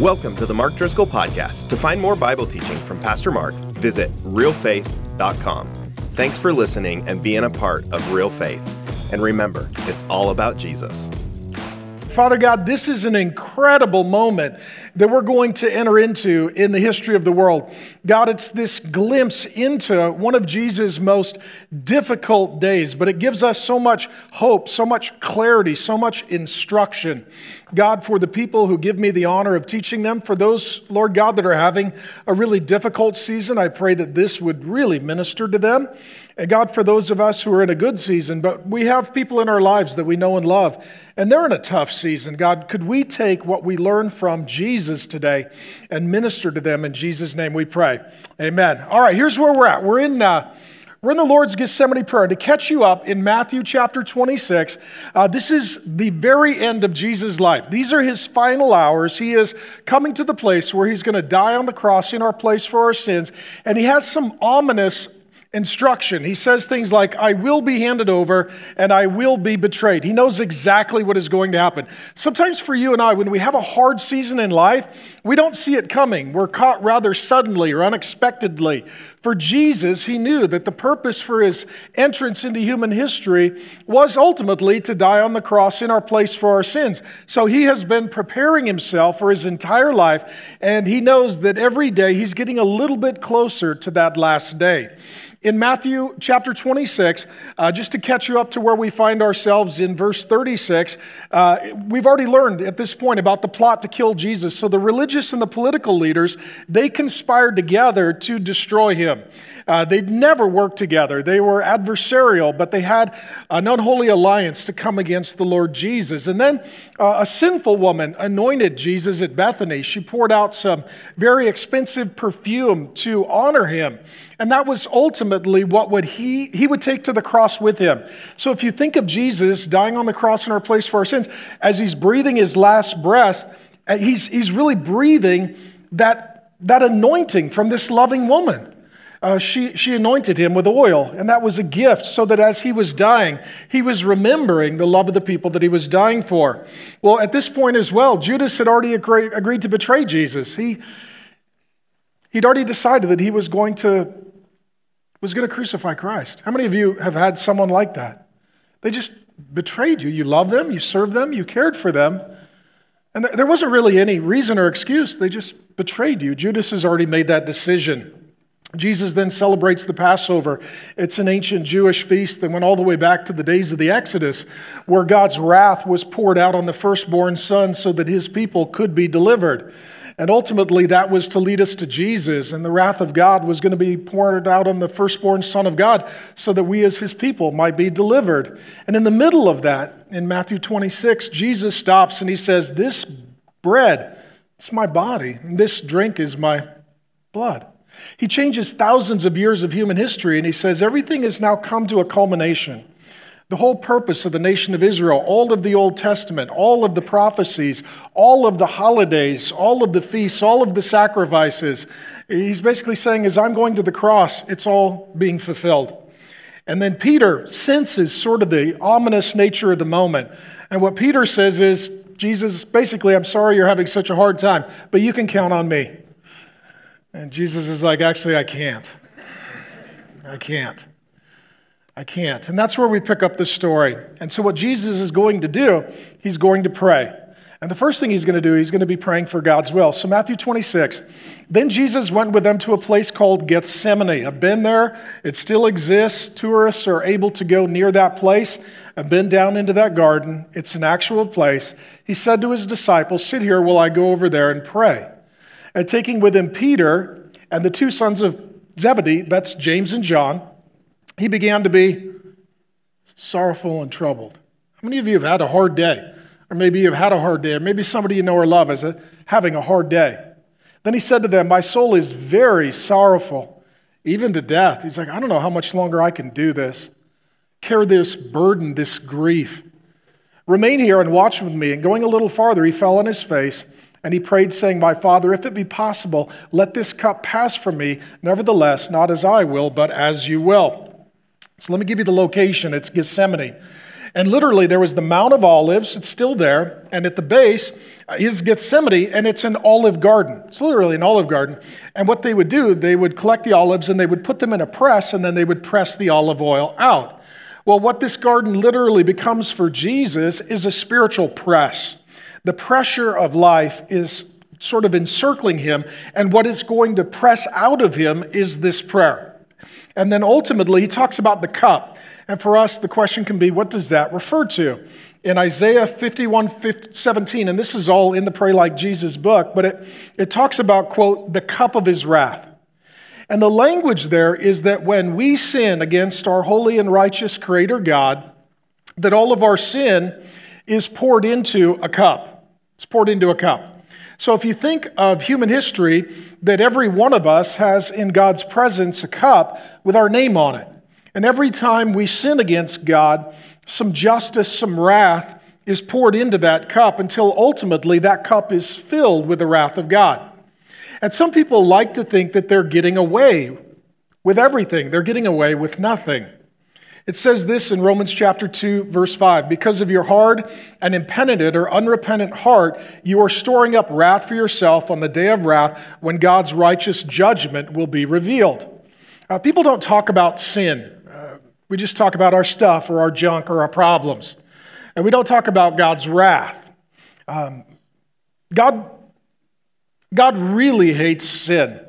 Welcome to the Mark Driscoll Podcast. To find more Bible teaching from Pastor Mark, visit realfaith.com. Thanks for listening and being a part of Real Faith. And remember, it's all about Jesus. Father God, this is an incredible moment that we're going to enter into in the history of the world. God, it's this glimpse into one of Jesus' most difficult days, but it gives us so much hope, so much clarity, so much instruction. God, for the people who give me the honor of teaching them, for those, Lord God, that are having a really difficult season, I pray that this would really minister to them. And God, for those of us who are in a good season, but we have people in our lives that we know and love, and they're in a tough season. God, could we take what we learn from Jesus today and minister to them in Jesus' name we pray? Amen. All right, here's where we're at. We're in. Uh, we're in the Lord's Gethsemane prayer. To catch you up in Matthew chapter 26, uh, this is the very end of Jesus' life. These are his final hours. He is coming to the place where he's going to die on the cross in our place for our sins. And he has some ominous instruction. He says things like, I will be handed over and I will be betrayed. He knows exactly what is going to happen. Sometimes for you and I, when we have a hard season in life, we don't see it coming. We're caught rather suddenly or unexpectedly. For Jesus, he knew that the purpose for his entrance into human history was ultimately to die on the cross in our place for our sins. So he has been preparing himself for his entire life, and he knows that every day he's getting a little bit closer to that last day. In Matthew chapter 26, uh, just to catch you up to where we find ourselves in verse 36, uh, we've already learned at this point about the plot to kill Jesus. So the religious and the political leaders, they conspired together to destroy him. Uh, they'd never worked together. They were adversarial, but they had an unholy alliance to come against the Lord Jesus. And then uh, a sinful woman anointed Jesus at Bethany. She poured out some very expensive perfume to honor him. And that was ultimately what would he, he would take to the cross with him. So if you think of Jesus dying on the cross in our place for our sins, as he's breathing his last breath, uh, he's, he's really breathing that, that anointing from this loving woman uh, she, she anointed him with oil, and that was a gift so that as he was dying, he was remembering the love of the people that he was dying for. Well, at this point as well, Judas had already agreed, agreed to betray Jesus. He, he'd already decided that he was going to was going to crucify Christ. How many of you have had someone like that? They just betrayed you. You loved them, you served them, you cared for them. And there wasn't really any reason or excuse. They just betrayed you. Judas has already made that decision. Jesus then celebrates the Passover. It's an ancient Jewish feast that went all the way back to the days of the Exodus, where God's wrath was poured out on the firstborn son so that his people could be delivered. And ultimately, that was to lead us to Jesus, and the wrath of God was going to be poured out on the firstborn Son of God so that we as his people might be delivered. And in the middle of that, in Matthew 26, Jesus stops and he says, This bread, it's my body, and this drink is my blood. He changes thousands of years of human history and he says everything has now come to a culmination. The whole purpose of the nation of Israel, all of the Old Testament, all of the prophecies, all of the holidays, all of the feasts, all of the sacrifices, he's basically saying, as I'm going to the cross, it's all being fulfilled. And then Peter senses sort of the ominous nature of the moment. And what Peter says is, Jesus, basically, I'm sorry you're having such a hard time, but you can count on me. And Jesus is like, actually, I can't. I can't. I can't. And that's where we pick up the story. And so, what Jesus is going to do, he's going to pray. And the first thing he's going to do, he's going to be praying for God's will. So, Matthew 26. Then Jesus went with them to a place called Gethsemane. I've been there, it still exists. Tourists are able to go near that place. I've been down into that garden, it's an actual place. He said to his disciples, Sit here while I go over there and pray and taking with him Peter and the two sons of Zebedee, that's James and John, he began to be sorrowful and troubled. How many of you have had a hard day? Or maybe you've had a hard day, or maybe somebody you know or love is having a hard day. Then he said to them, My soul is very sorrowful, even to death. He's like, I don't know how much longer I can do this. Carry this burden, this grief. Remain here and watch with me. And going a little farther, he fell on his face and he prayed, saying, My Father, if it be possible, let this cup pass from me. Nevertheless, not as I will, but as you will. So let me give you the location. It's Gethsemane. And literally, there was the Mount of Olives, it's still there, and at the base is Gethsemane, and it's an olive garden. It's literally an olive garden. And what they would do, they would collect the olives and they would put them in a press, and then they would press the olive oil out. Well, what this garden literally becomes for Jesus is a spiritual press. The pressure of life is sort of encircling him, and what is going to press out of him is this prayer. And then ultimately, he talks about the cup. And for us, the question can be what does that refer to? In Isaiah 51 17, and this is all in the Pray Like Jesus book, but it, it talks about, quote, the cup of his wrath. And the language there is that when we sin against our holy and righteous Creator God, that all of our sin is poured into a cup. It's poured into a cup. So if you think of human history, that every one of us has in God's presence a cup with our name on it. And every time we sin against God, some justice, some wrath is poured into that cup until ultimately that cup is filled with the wrath of God. And some people like to think that they're getting away with everything, they're getting away with nothing. It says this in Romans chapter 2, verse 5 Because of your hard and impenitent or unrepentant heart, you are storing up wrath for yourself on the day of wrath when God's righteous judgment will be revealed. Uh, people don't talk about sin. Uh, we just talk about our stuff or our junk or our problems. And we don't talk about God's wrath. Um, God, God really hates sin.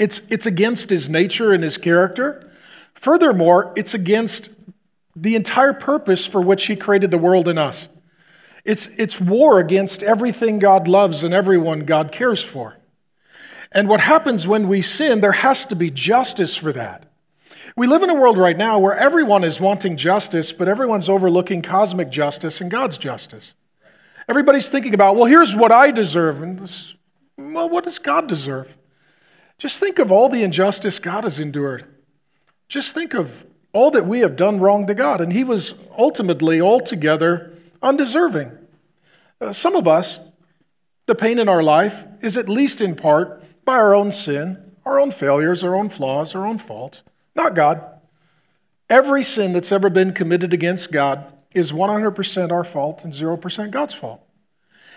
It's, it's against his nature and his character. Furthermore, it's against the entire purpose for which He created the world and us. It's, it's war against everything God loves and everyone God cares for. And what happens when we sin, there has to be justice for that. We live in a world right now where everyone is wanting justice, but everyone's overlooking cosmic justice and God's justice. Everybody's thinking about, well, here's what I deserve. And this, well, what does God deserve? Just think of all the injustice God has endured. Just think of all that we have done wrong to God, and He was ultimately altogether undeserving. Uh, some of us, the pain in our life is at least in part by our own sin, our own failures, our own flaws, our own faults, not God. Every sin that's ever been committed against God is 100% our fault and 0% God's fault.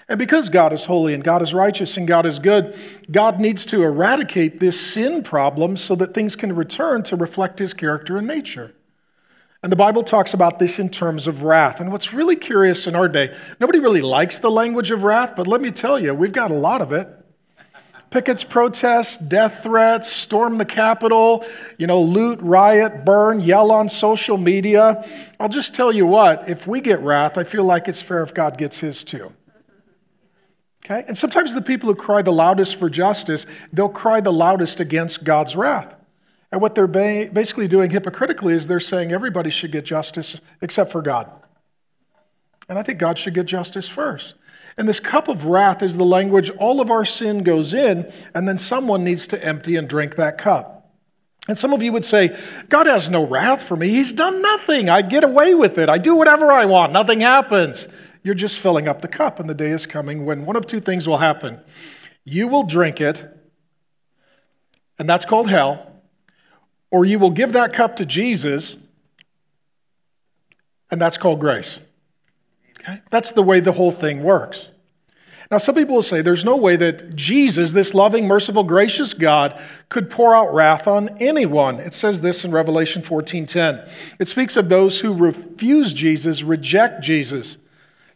And because God is holy and God is righteous and God is good, God needs to eradicate this sin problem so that things can return to reflect his character and nature. And the Bible talks about this in terms of wrath. And what's really curious in our day, nobody really likes the language of wrath, but let me tell you, we've got a lot of it. Pickets, protests, death threats, storm the Capitol, you know, loot, riot, burn, yell on social media. I'll just tell you what, if we get wrath, I feel like it's fair if God gets his too. Okay? And sometimes the people who cry the loudest for justice, they'll cry the loudest against God's wrath. And what they're ba- basically doing hypocritically is they're saying everybody should get justice except for God. And I think God should get justice first. And this cup of wrath is the language all of our sin goes in, and then someone needs to empty and drink that cup. And some of you would say, God has no wrath for me. He's done nothing. I get away with it. I do whatever I want. Nothing happens. You're just filling up the cup, and the day is coming when one of two things will happen. You will drink it, and that's called hell, or you will give that cup to Jesus, and that's called grace. Okay? That's the way the whole thing works. Now, some people will say there's no way that Jesus, this loving, merciful, gracious God, could pour out wrath on anyone. It says this in Revelation 14:10. It speaks of those who refuse Jesus, reject Jesus.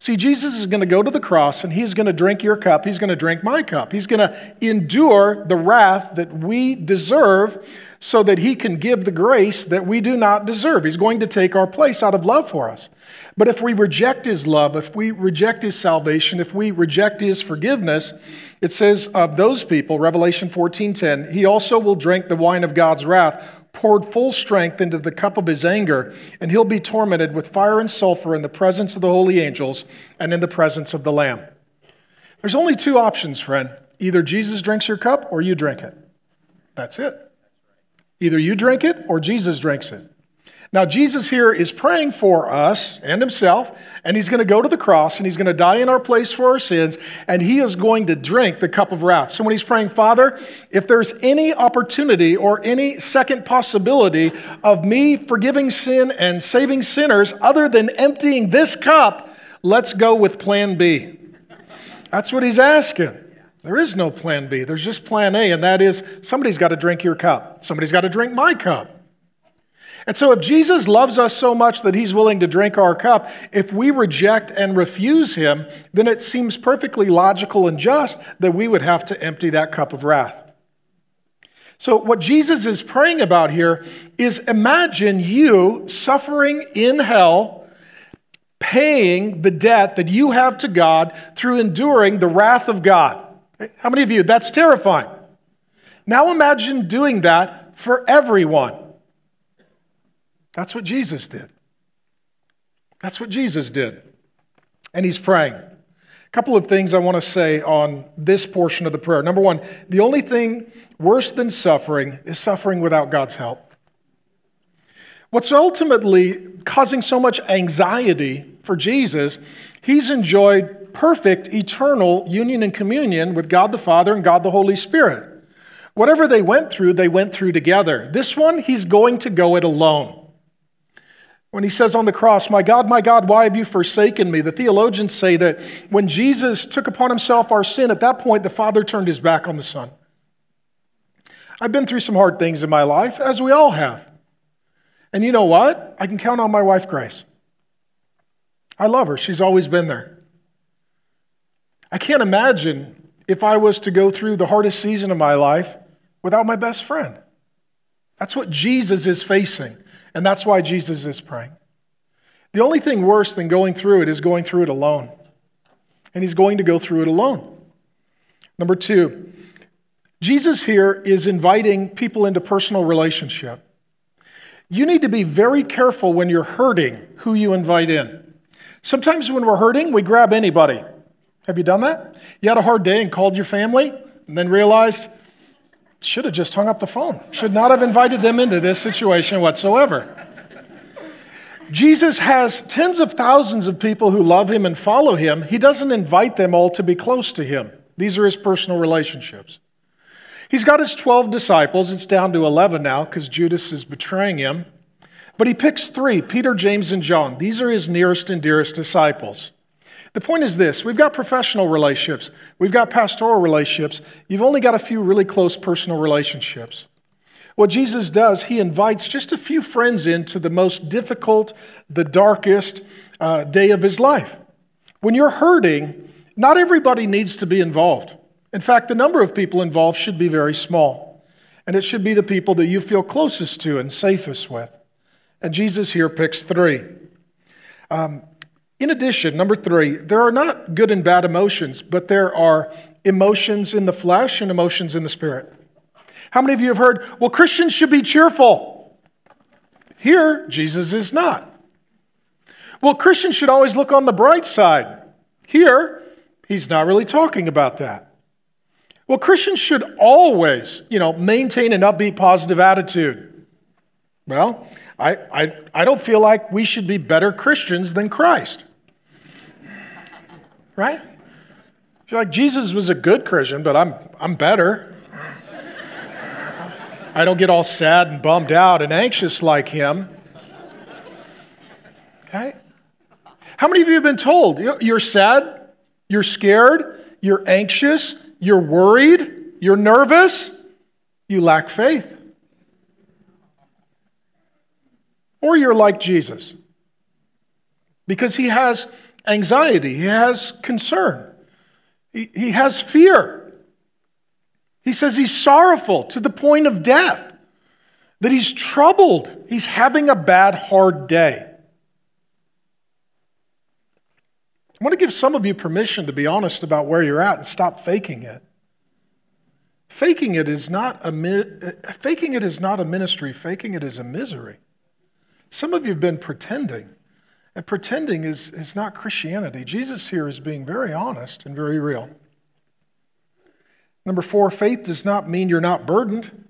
See, Jesus is going to go to the cross and he's going to drink your cup. He's going to drink my cup. He's going to endure the wrath that we deserve so that he can give the grace that we do not deserve. He's going to take our place out of love for us. But if we reject his love, if we reject his salvation, if we reject his forgiveness, it says of those people, Revelation 14:10, he also will drink the wine of God's wrath poured full strength into the cup of his anger, and he'll be tormented with fire and sulfur in the presence of the holy angels and in the presence of the Lamb. There's only two options, friend. Either Jesus drinks your cup or you drink it. That's it. Either you drink it or Jesus drinks it. Now, Jesus here is praying for us and himself, and he's going to go to the cross and he's going to die in our place for our sins, and he is going to drink the cup of wrath. So when he's praying, Father, if there's any opportunity or any second possibility of me forgiving sin and saving sinners other than emptying this cup, let's go with plan B. That's what he's asking. There is no plan B. There's just plan A, and that is somebody's got to drink your cup. Somebody's got to drink my cup. And so, if Jesus loves us so much that he's willing to drink our cup, if we reject and refuse him, then it seems perfectly logical and just that we would have to empty that cup of wrath. So, what Jesus is praying about here is imagine you suffering in hell, paying the debt that you have to God through enduring the wrath of God. How many of you? That's terrifying. Now imagine doing that for everyone. That's what Jesus did. That's what Jesus did. And he's praying. A couple of things I want to say on this portion of the prayer. Number one, the only thing worse than suffering is suffering without God's help. What's ultimately causing so much anxiety for Jesus, he's enjoyed perfect eternal union and communion with God the Father and God the Holy Spirit. Whatever they went through, they went through together. This one, he's going to go it alone. When he says on the cross, My God, my God, why have you forsaken me? The theologians say that when Jesus took upon himself our sin, at that point, the Father turned his back on the Son. I've been through some hard things in my life, as we all have. And you know what? I can count on my wife, Grace. I love her, she's always been there. I can't imagine if I was to go through the hardest season of my life without my best friend. That's what Jesus is facing. And that's why Jesus is praying. The only thing worse than going through it is going through it alone. And he's going to go through it alone. Number two, Jesus here is inviting people into personal relationship. You need to be very careful when you're hurting who you invite in. Sometimes when we're hurting, we grab anybody. Have you done that? You had a hard day and called your family and then realized should have just hung up the phone. Should not have invited them into this situation whatsoever. Jesus has tens of thousands of people who love him and follow him. He doesn't invite them all to be close to him. These are his personal relationships. He's got his 12 disciples. It's down to 11 now because Judas is betraying him. But he picks three Peter, James, and John. These are his nearest and dearest disciples. The point is this we've got professional relationships, we've got pastoral relationships, you've only got a few really close personal relationships. What Jesus does, he invites just a few friends into the most difficult, the darkest uh, day of his life. When you're hurting, not everybody needs to be involved. In fact, the number of people involved should be very small. And it should be the people that you feel closest to and safest with. And Jesus here picks three. Um, in addition, number three, there are not good and bad emotions, but there are emotions in the flesh and emotions in the spirit. How many of you have heard, well, Christians should be cheerful? Here, Jesus is not. Well, Christians should always look on the bright side. Here, he's not really talking about that. Well, Christians should always, you know, maintain an upbeat, positive attitude. Well, I, I, I don't feel like we should be better Christians than Christ right? You're like, Jesus was a good Christian, but I'm, I'm better. I don't get all sad and bummed out and anxious like him. Okay? How many of you have been told you're sad, you're scared, you're anxious, you're worried, you're nervous, you lack faith? Or you're like Jesus because he has anxiety, he has concern, he, he has fear. He says he's sorrowful to the point of death, that he's troubled, he's having a bad, hard day. I want to give some of you permission to be honest about where you're at and stop faking it. Faking it is not a faking it is not a ministry. Faking it is a misery. Some of you have been pretending. And pretending is, is not Christianity. Jesus here is being very honest and very real. Number four, faith does not mean you're not burdened.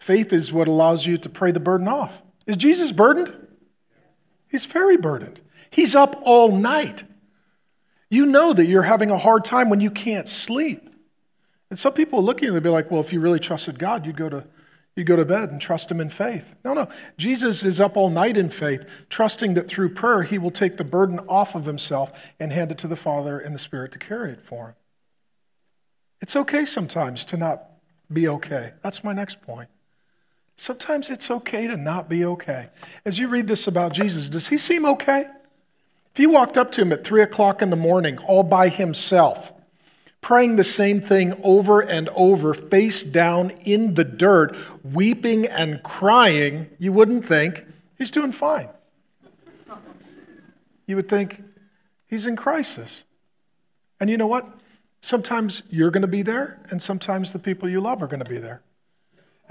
Faith is what allows you to pray the burden off. Is Jesus burdened? He's very burdened. He's up all night. You know that you're having a hard time when you can't sleep. And some people look at you and they'll be like, well, if you really trusted God, you'd go to you go to bed and trust him in faith. No, no. Jesus is up all night in faith, trusting that through prayer he will take the burden off of himself and hand it to the Father and the Spirit to carry it for him. It's okay sometimes to not be okay. That's my next point. Sometimes it's okay to not be okay. As you read this about Jesus, does he seem okay? If you walked up to him at three o'clock in the morning all by himself, praying the same thing over and over, face down in the dirt, weeping and crying, you wouldn't think he's doing fine. You would think he's in crisis. And you know what? Sometimes you're going to be there, and sometimes the people you love are going to be there.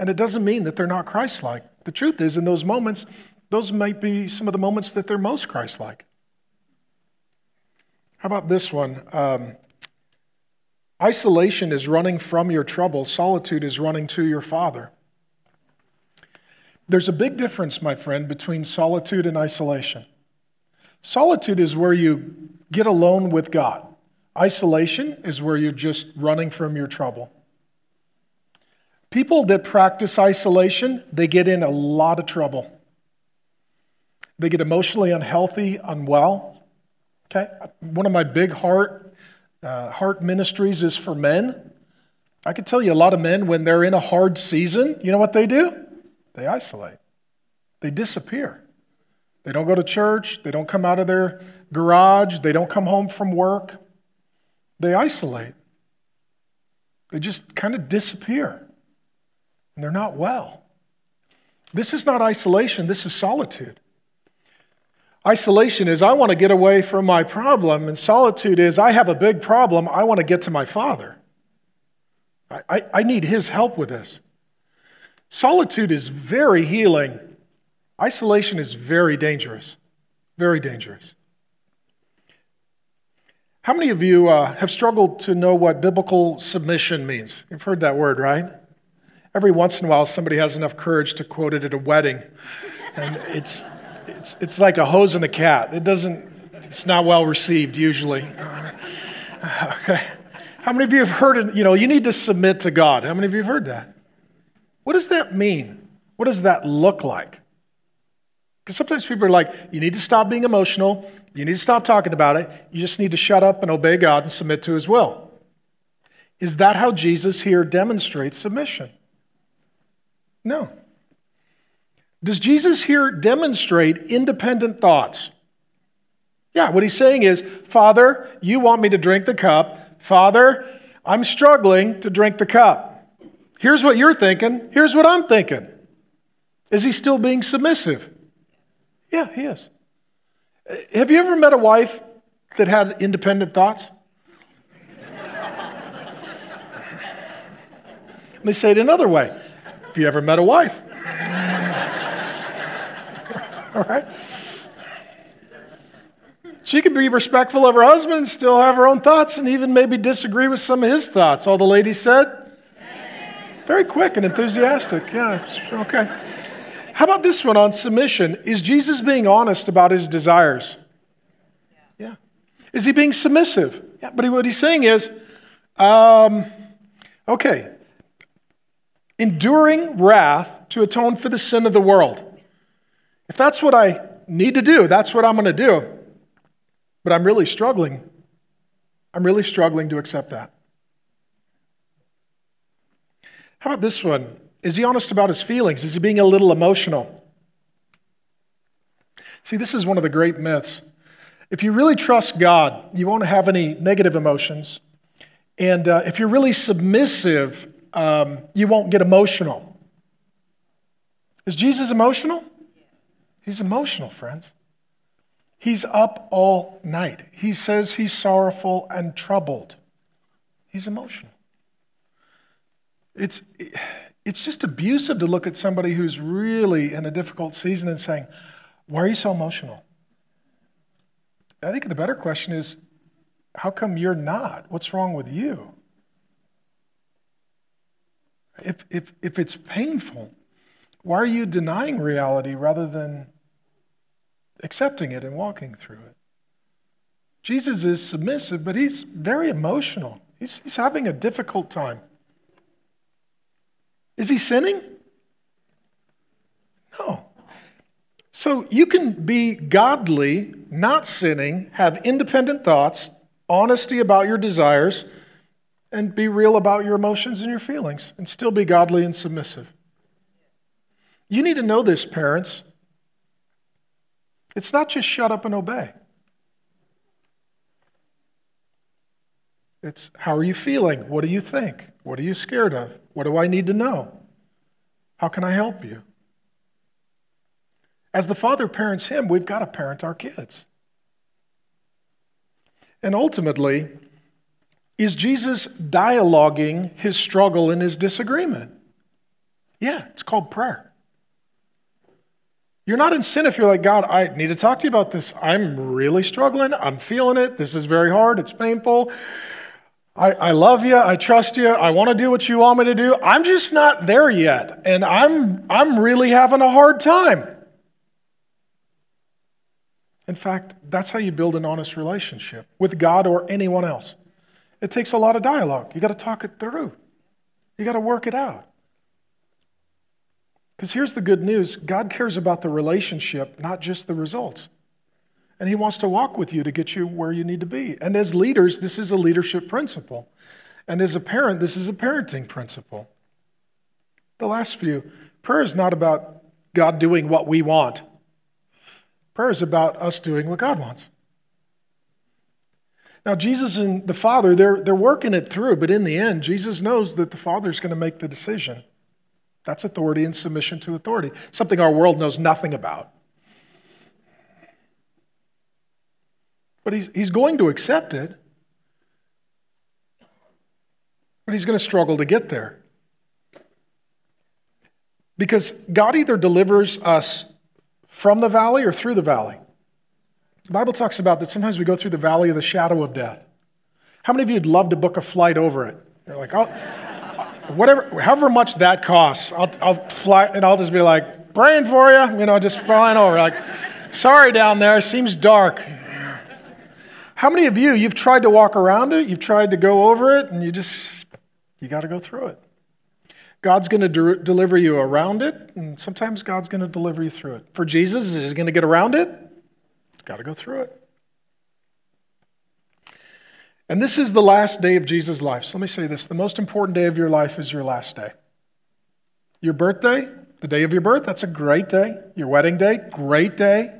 And it doesn't mean that they're not Christ like. The truth is, in those moments, those might be some of the moments that they're most Christ like. How about this one? Um, isolation is running from your trouble, solitude is running to your Father. There's a big difference, my friend, between solitude and isolation. Solitude is where you get alone with God, isolation is where you're just running from your trouble. People that practice isolation, they get in a lot of trouble. They get emotionally unhealthy, unwell. Okay? One of my big heart, uh, heart ministries is for men. I can tell you a lot of men, when they're in a hard season, you know what they do? They isolate, they disappear. They don't go to church, they don't come out of their garage, they don't come home from work. They isolate, they just kind of disappear and they're not well. This is not isolation, this is solitude. Isolation is I want to get away from my problem, and solitude is I have a big problem, I want to get to my Father. I, I, I need His help with this. Solitude is very healing, isolation is very dangerous. Very dangerous. How many of you uh, have struggled to know what biblical submission means? You've heard that word, right? Every once in a while, somebody has enough courage to quote it at a wedding. And it's, it's, it's like a hose and a cat. It doesn't, it's not well received usually. Uh, okay. How many of you have heard it? You know, you need to submit to God. How many of you have heard that? What does that mean? What does that look like? Because sometimes people are like, you need to stop being emotional. You need to stop talking about it. You just need to shut up and obey God and submit to His will. Is that how Jesus here demonstrates submission? No. Does Jesus here demonstrate independent thoughts? Yeah, what he's saying is, Father, you want me to drink the cup. Father, I'm struggling to drink the cup. Here's what you're thinking. Here's what I'm thinking. Is he still being submissive? Yeah, he is. Have you ever met a wife that had independent thoughts? Let me say it another way. Have you ever met a wife? All right? She could be respectful of her husband and still have her own thoughts and even maybe disagree with some of his thoughts. All the ladies said? Very quick and enthusiastic. Yeah, okay. How about this one on submission? Is Jesus being honest about his desires? Yeah. Is he being submissive? Yeah, but what he's saying is, um, okay, enduring wrath to atone for the sin of the world. If that's what I need to do, that's what I'm going to do. But I'm really struggling. I'm really struggling to accept that. How about this one? Is he honest about his feelings? Is he being a little emotional? See, this is one of the great myths. If you really trust God, you won't have any negative emotions. And uh, if you're really submissive um, you won't get emotional. Is Jesus emotional? He's emotional, friends. He's up all night. He says he's sorrowful and troubled. He's emotional. It's, it's just abusive to look at somebody who's really in a difficult season and saying, Why are you so emotional? I think the better question is, How come you're not? What's wrong with you? If, if, if it's painful, Why are you denying reality rather than accepting it and walking through it? Jesus is submissive, but he's very emotional. He's, he's having a difficult time. Is he sinning? No. So you can be godly, not sinning, have independent thoughts, honesty about your desires, and be real about your emotions and your feelings, and still be godly and submissive. You need to know this, parents. It's not just shut up and obey. It's how are you feeling? What do you think? What are you scared of? What do I need to know? How can I help you? As the Father parents him, we've got to parent our kids. And ultimately, is Jesus dialoguing his struggle and his disagreement? Yeah, it's called prayer. You're not in sin if you're like, God, I need to talk to you about this. I'm really struggling. I'm feeling it. This is very hard. It's painful. I, I love you. I trust you. I want to do what you want me to do. I'm just not there yet. And I'm, I'm really having a hard time. In fact, that's how you build an honest relationship with God or anyone else. It takes a lot of dialogue. You got to talk it through, you got to work it out. Because here's the good news God cares about the relationship, not just the results. And He wants to walk with you to get you where you need to be. And as leaders, this is a leadership principle. And as a parent, this is a parenting principle. The last few prayer is not about God doing what we want, prayer is about us doing what God wants. Now, Jesus and the Father, they're, they're working it through, but in the end, Jesus knows that the Father is going to make the decision. That's authority and submission to authority, something our world knows nothing about. But he's, he's going to accept it, but he's going to struggle to get there. Because God either delivers us from the valley or through the valley. The Bible talks about that sometimes we go through the valley of the shadow of death. How many of you would love to book a flight over it? You're like, oh, whatever, however much that costs, I'll, I'll fly, and I'll just be like, praying for you, you know, just flying over. Like, sorry down there, seems dark. How many of you, you've tried to walk around it, you've tried to go over it, and you just, you got to go through it. God's going to de- deliver you around it, and sometimes God's going to deliver you through it. For Jesus, is he going to get around it? He's Got to go through it. And this is the last day of Jesus' life. So let me say this the most important day of your life is your last day. Your birthday, the day of your birth, that's a great day. Your wedding day, great day.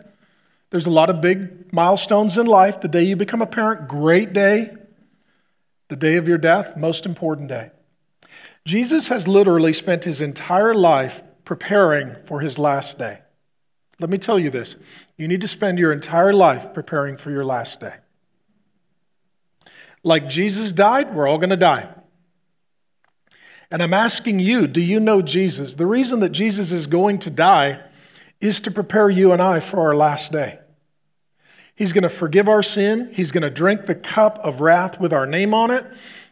There's a lot of big milestones in life. The day you become a parent, great day. The day of your death, most important day. Jesus has literally spent his entire life preparing for his last day. Let me tell you this you need to spend your entire life preparing for your last day. Like Jesus died, we're all going to die. And I'm asking you, do you know Jesus? The reason that Jesus is going to die is to prepare you and I for our last day. He's going to forgive our sin. He's going to drink the cup of wrath with our name on it.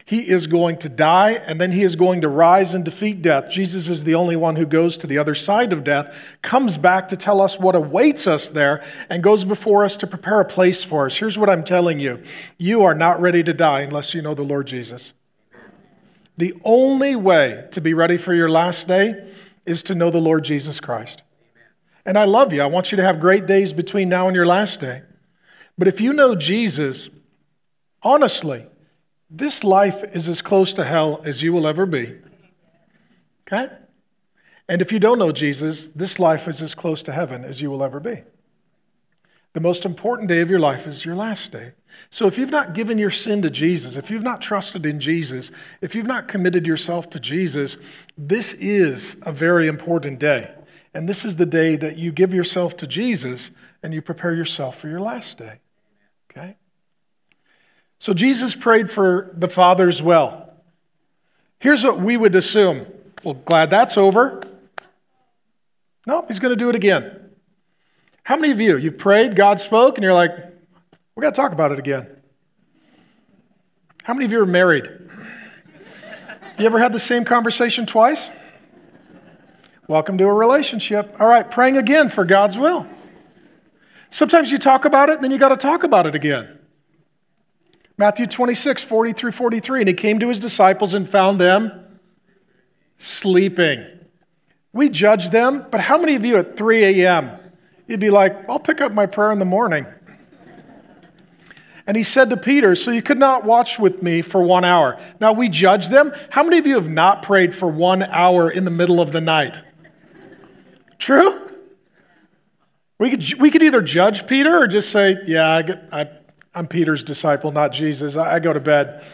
He is going to die and then he is going to rise and defeat death. Jesus is the only one who goes to the other side of death, comes back to tell us what awaits us there, and goes before us to prepare a place for us. Here's what I'm telling you you are not ready to die unless you know the Lord Jesus. The only way to be ready for your last day is to know the Lord Jesus Christ. And I love you. I want you to have great days between now and your last day. But if you know Jesus, honestly, this life is as close to hell as you will ever be. Okay? And if you don't know Jesus, this life is as close to heaven as you will ever be. The most important day of your life is your last day. So if you've not given your sin to Jesus, if you've not trusted in Jesus, if you've not committed yourself to Jesus, this is a very important day. And this is the day that you give yourself to Jesus and you prepare yourself for your last day. Okay? So Jesus prayed for the Father's well. Here's what we would assume. Well, glad that's over. No, he's going to do it again. How many of you, you've prayed, God spoke, and you're like, we got to talk about it again? How many of you are married? You ever had the same conversation twice? Welcome to a relationship. All right, praying again for God's will. Sometimes you talk about it, then you got to talk about it again. Matthew 26, 40 through 43. And he came to his disciples and found them sleeping. We judge them, but how many of you at 3 a.m., you'd be like, I'll pick up my prayer in the morning? And he said to Peter, So you could not watch with me for one hour. Now we judge them. How many of you have not prayed for one hour in the middle of the night? True? We could, we could either judge Peter or just say, Yeah, I, I, am Peter's disciple, not Jesus. I go to bed.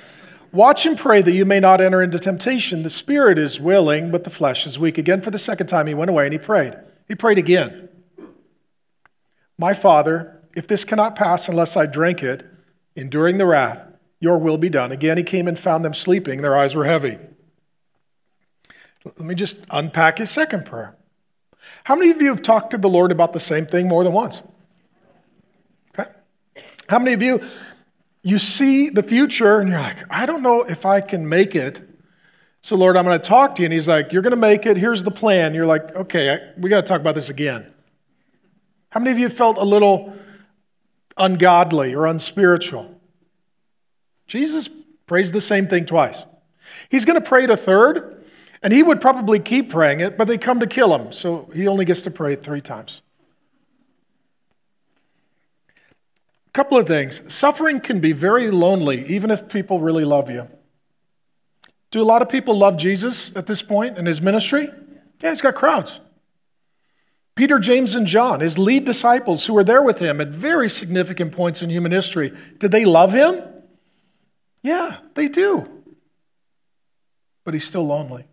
Watch and pray that you may not enter into temptation. The spirit is willing, but the flesh is weak. Again, for the second time, he went away and he prayed. He prayed again. My Father, if this cannot pass unless I drink it, enduring the wrath, your will be done. Again, he came and found them sleeping. Their eyes were heavy. Let me just unpack his second prayer. How many of you have talked to the Lord about the same thing more than once? How many of you, you see the future and you're like, I don't know if I can make it. So, Lord, I'm going to talk to you. And he's like, You're going to make it. Here's the plan. You're like, Okay, I, we got to talk about this again. How many of you felt a little ungodly or unspiritual. Jesus prays the same thing twice. He's going to pray it a third, and he would probably keep praying it, but they come to kill him, so he only gets to pray it three times. Couple of things. Suffering can be very lonely, even if people really love you. Do a lot of people love Jesus at this point in his ministry? Yeah, he's got crowds. Peter, James, and John, his lead disciples who were there with him at very significant points in human history, did they love him? Yeah, they do. But he's still lonely.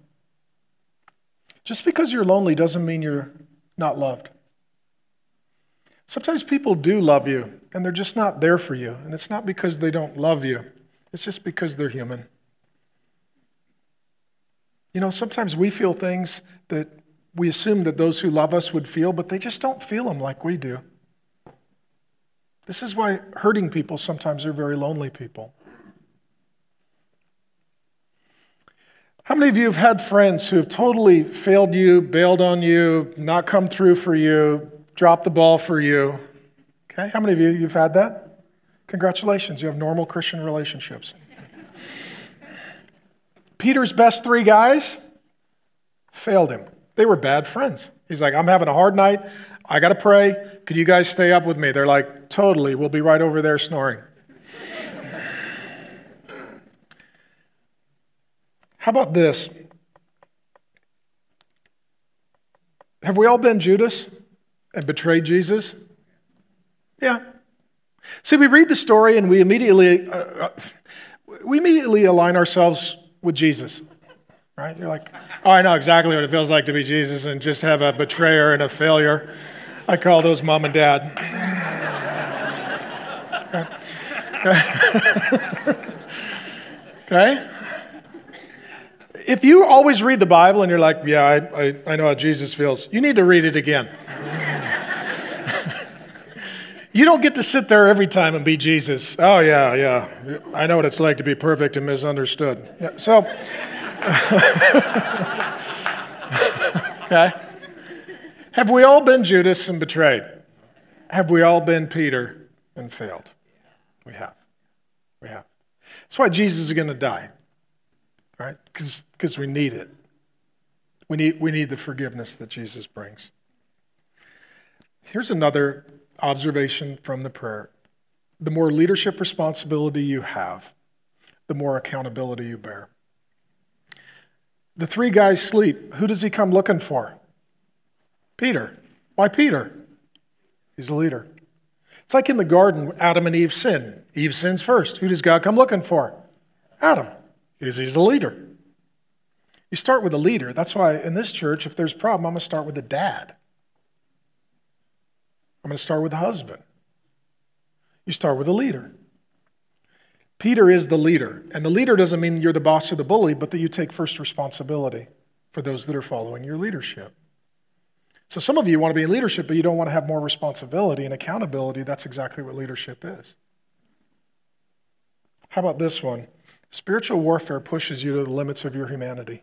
Just because you're lonely doesn't mean you're not loved. Sometimes people do love you, and they're just not there for you. And it's not because they don't love you, it's just because they're human. You know, sometimes we feel things that we assume that those who love us would feel, but they just don't feel them like we do. This is why hurting people sometimes are very lonely people. How many of you have had friends who have totally failed you, bailed on you, not come through for you, dropped the ball for you? Okay, how many of you you've had that? Congratulations, you have normal Christian relationships. Peter's best three guys failed him. They were bad friends. He's like, I'm having a hard night. I got to pray. Could you guys stay up with me? They're like, totally. We'll be right over there snoring. How about this? Have we all been Judas and betrayed Jesus? Yeah. See, we read the story and we immediately, uh, uh we immediately align ourselves with Jesus right? You're like, oh, I know exactly what it feels like to be Jesus and just have a betrayer and a failure. I call those mom and dad. okay? If you always read the Bible and you're like, yeah, I, I, I know how Jesus feels, you need to read it again. You don't get to sit there every time and be Jesus. Oh, yeah, yeah. I know what it's like to be perfect and misunderstood. Yeah, so. okay? Have we all been Judas and betrayed? Have we all been Peter and failed? We have. We have. That's why Jesus is going to die, right? Because we need it. We need, we need the forgiveness that Jesus brings. Here's another observation from the prayer the more leadership responsibility you have, the more accountability you bear. The three guys sleep. Who does he come looking for? Peter. Why Peter? He's the leader. It's like in the garden, Adam and Eve sin. Eve sins first. Who does God come looking for? Adam, because he's the leader. You start with a leader. That's why in this church, if there's a problem, I'm going to start with the dad. I'm going to start with the husband. You start with the leader. Peter is the leader. And the leader doesn't mean you're the boss or the bully, but that you take first responsibility for those that are following your leadership. So some of you want to be in leadership, but you don't want to have more responsibility and accountability. That's exactly what leadership is. How about this one? Spiritual warfare pushes you to the limits of your humanity.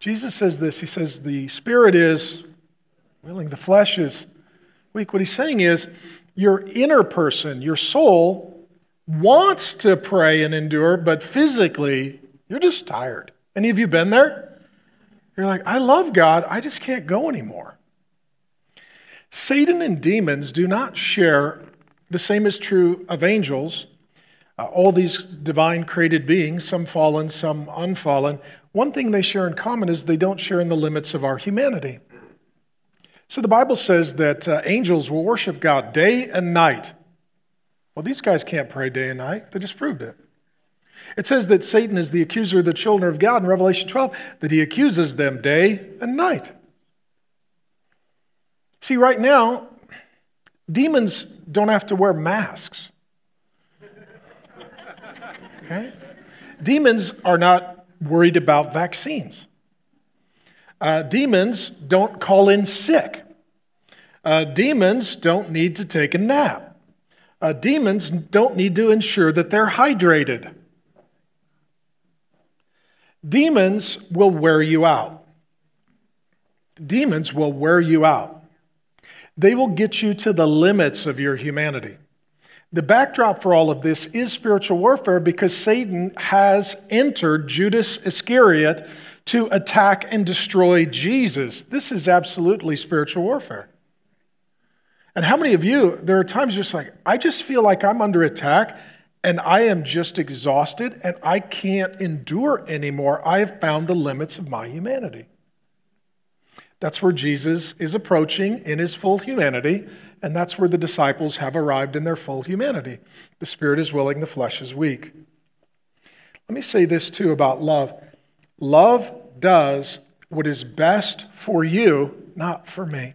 Jesus says this He says, The spirit is willing, the flesh is weak. What he's saying is, your inner person, your soul, wants to pray and endure, but physically, you're just tired. Any of you been there? You're like, I love God, I just can't go anymore. Satan and demons do not share the same is true of angels. Uh, all these divine created beings, some fallen, some unfallen, one thing they share in common is they don't share in the limits of our humanity. So the Bible says that uh, angels will worship God day and night. Well, these guys can't pray day and night. They just proved it. It says that Satan is the accuser of the children of God in Revelation 12, that he accuses them day and night. See, right now, demons don't have to wear masks. Okay? Demons are not worried about vaccines. Uh, demons don't call in sick. Uh, demons don't need to take a nap. Uh, demons don't need to ensure that they're hydrated. Demons will wear you out. Demons will wear you out. They will get you to the limits of your humanity. The backdrop for all of this is spiritual warfare because Satan has entered Judas Iscariot to attack and destroy Jesus. This is absolutely spiritual warfare. And how many of you, there are times just like, I just feel like I'm under attack and I am just exhausted and I can't endure anymore. I have found the limits of my humanity. That's where Jesus is approaching in his full humanity, and that's where the disciples have arrived in their full humanity. The spirit is willing, the flesh is weak. Let me say this too about love love does what is best for you, not for me.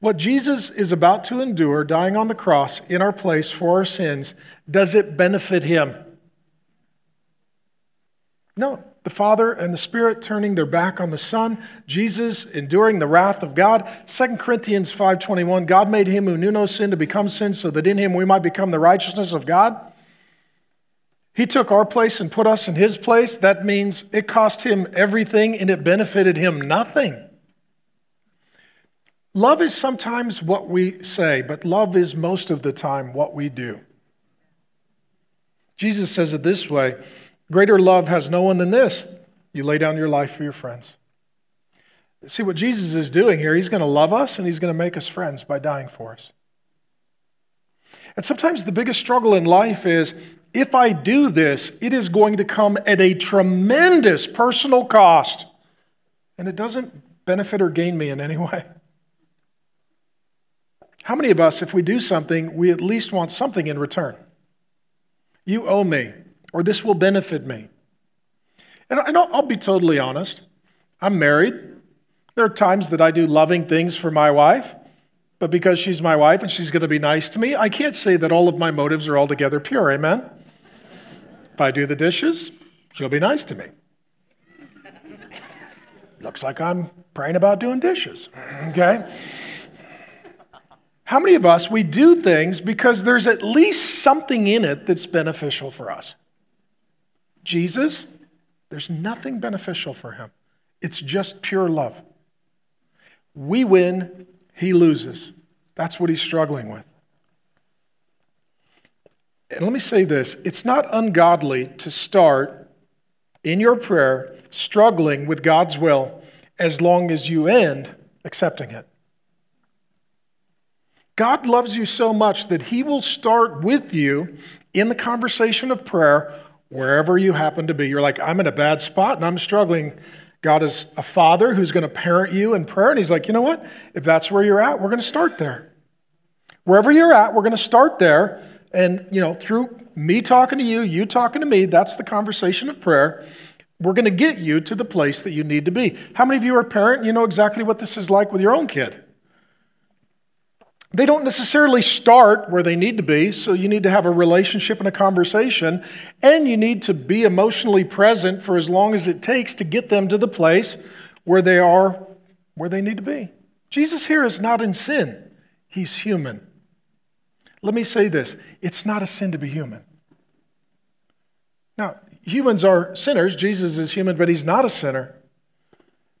What Jesus is about to endure, dying on the cross in our place for our sins, does it benefit him? No. The Father and the Spirit turning their back on the Son, Jesus enduring the wrath of God. 2 Corinthians 5:21, God made him who knew no sin to become sin so that in him we might become the righteousness of God. He took our place and put us in his place. That means it cost him everything and it benefited him nothing. Love is sometimes what we say, but love is most of the time what we do. Jesus says it this way Greater love has no one than this you lay down your life for your friends. See what Jesus is doing here, he's going to love us and he's going to make us friends by dying for us. And sometimes the biggest struggle in life is if I do this, it is going to come at a tremendous personal cost, and it doesn't benefit or gain me in any way. How many of us, if we do something, we at least want something in return? You owe me, or this will benefit me. And I'll be totally honest. I'm married. There are times that I do loving things for my wife, but because she's my wife and she's going to be nice to me, I can't say that all of my motives are altogether pure. Amen? If I do the dishes, she'll be nice to me. Looks like I'm praying about doing dishes. Okay? How many of us, we do things because there's at least something in it that's beneficial for us? Jesus, there's nothing beneficial for him. It's just pure love. We win, he loses. That's what he's struggling with. And let me say this it's not ungodly to start in your prayer struggling with God's will as long as you end accepting it. God loves you so much that He will start with you in the conversation of prayer wherever you happen to be. You're like, I'm in a bad spot and I'm struggling. God is a father who's going to parent you in prayer. And He's like, you know what? If that's where you're at, we're going to start there. Wherever you're at, we're going to start there. And, you know, through me talking to you, you talking to me, that's the conversation of prayer. We're going to get you to the place that you need to be. How many of you are a parent? You know exactly what this is like with your own kid. They don't necessarily start where they need to be, so you need to have a relationship and a conversation, and you need to be emotionally present for as long as it takes to get them to the place where they are where they need to be. Jesus here is not in sin, he's human. Let me say this it's not a sin to be human. Now, humans are sinners. Jesus is human, but he's not a sinner.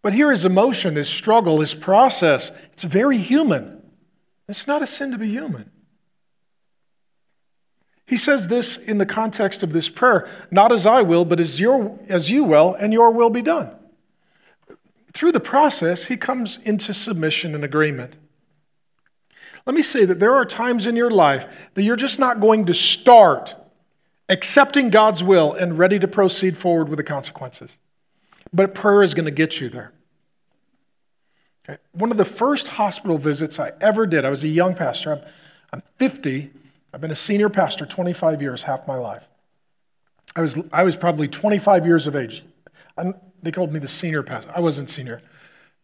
But here is emotion, his struggle, his process, it's very human. It's not a sin to be human. He says this in the context of this prayer not as I will, but as, your, as you will, and your will be done. Through the process, he comes into submission and agreement. Let me say that there are times in your life that you're just not going to start accepting God's will and ready to proceed forward with the consequences. But prayer is going to get you there. Okay. One of the first hospital visits I ever did, I was a young pastor. I'm, I'm 50. I've been a senior pastor 25 years, half my life. I was, I was probably 25 years of age. I'm, they called me the senior pastor. I wasn't senior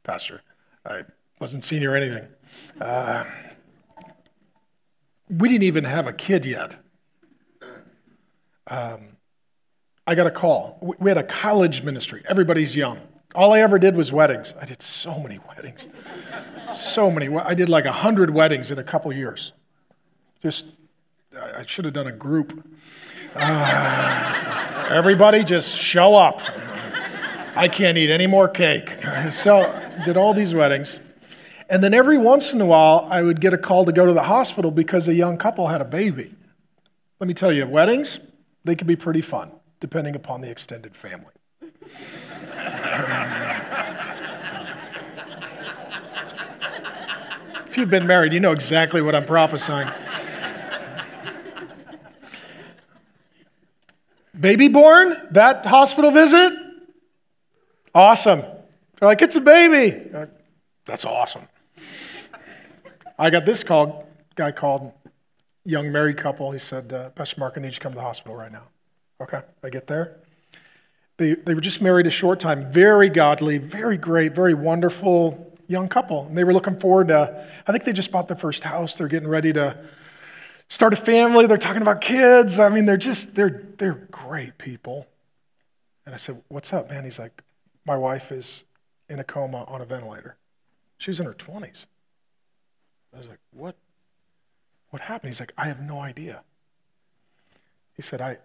pastor. I wasn't senior anything. Uh, we didn't even have a kid yet. Um, I got a call. We had a college ministry. Everybody's young. All I ever did was weddings. I did so many weddings. so many. I did like 100 weddings in a couple years. Just, I should have done a group. Uh, everybody just show up. I can't eat any more cake. So, did all these weddings. And then every once in a while, I would get a call to go to the hospital because a young couple had a baby. Let me tell you, weddings, they can be pretty fun, depending upon the extended family. if you've been married, you know exactly what I'm prophesying. Baby born? That hospital visit? Awesome. They're like, it's a baby. Like, That's awesome. I got this call, guy called, young married couple. He said, uh, Pastor Mark, I need you to come to the hospital right now. Okay, they get there. They, they were just married a short time. Very godly, very great, very wonderful young couple. And they were looking forward to, I think they just bought their first house. They're getting ready to start a family. They're talking about kids. I mean, they're just, they're, they're great people. And I said, What's up, man? He's like, My wife is in a coma on a ventilator. She was in her 20s. I was like, What? What happened? He's like, I have no idea. He said, I,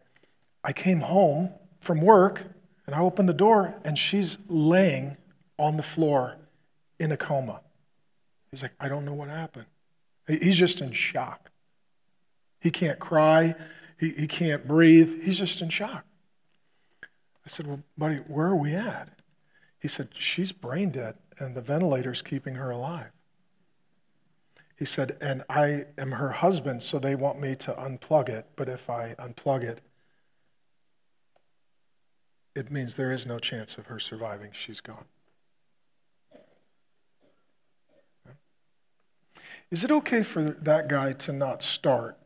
I came home from work and I opened the door and she's laying on the floor in a coma. He's like, I don't know what happened. He's just in shock. He can't cry, he, he can't breathe. He's just in shock. I said, Well, buddy, where are we at? He said, She's brain dead and the ventilator's keeping her alive. He said, and I am her husband, so they want me to unplug it, but if I unplug it, it means there is no chance of her surviving. She's gone. Is it okay for that guy to not start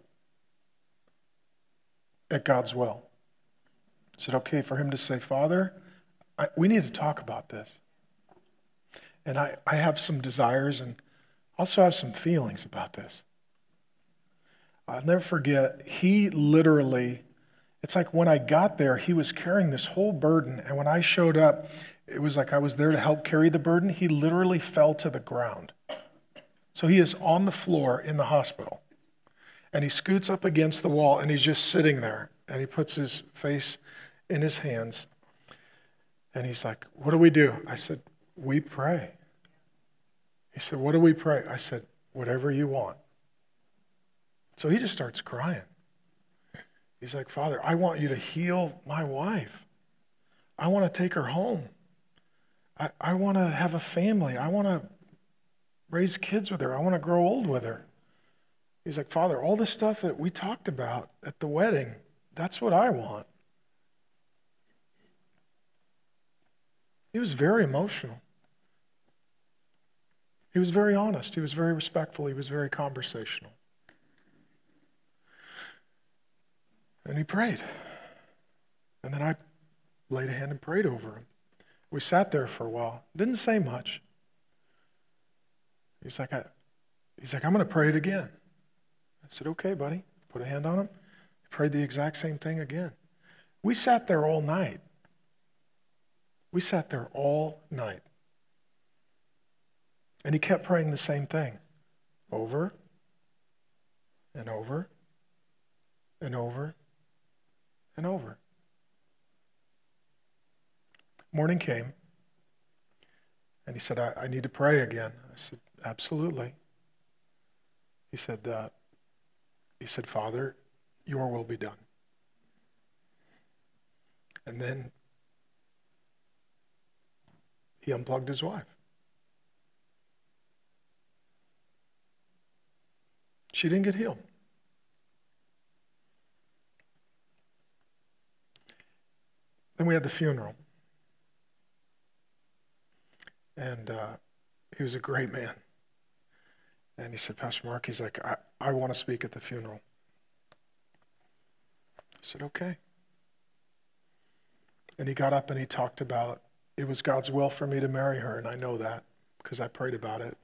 at God's will? Is it okay for him to say, Father, I, we need to talk about this? And I, I have some desires and also have some feelings about this. I'll never forget, he literally, it's like when I got there, he was carrying this whole burden. And when I showed up, it was like I was there to help carry the burden. He literally fell to the ground. So he is on the floor in the hospital. And he scoots up against the wall and he's just sitting there. And he puts his face in his hands. And he's like, What do we do? I said, We pray. He said, What do we pray? I said, Whatever you want. So he just starts crying. He's like, Father, I want you to heal my wife. I want to take her home. I, I want to have a family. I want to raise kids with her. I want to grow old with her. He's like, Father, all the stuff that we talked about at the wedding, that's what I want. He was very emotional. He was very honest. He was very respectful. He was very conversational. And he prayed. And then I laid a hand and prayed over him. We sat there for a while. Didn't say much. He's like, I, he's like, I'm going to pray it again. I said, okay, buddy. Put a hand on him. He prayed the exact same thing again. We sat there all night. We sat there all night. And he kept praying the same thing over and over and over and over. Morning came, and he said, I, I need to pray again. I said, Absolutely. He said, uh, he said, Father, your will be done. And then he unplugged his wife. She didn't get healed. Then we had the funeral. And uh, he was a great man. And he said, Pastor Mark, he's like, I, I want to speak at the funeral. I said, okay. And he got up and he talked about it was God's will for me to marry her, and I know that because I prayed about it.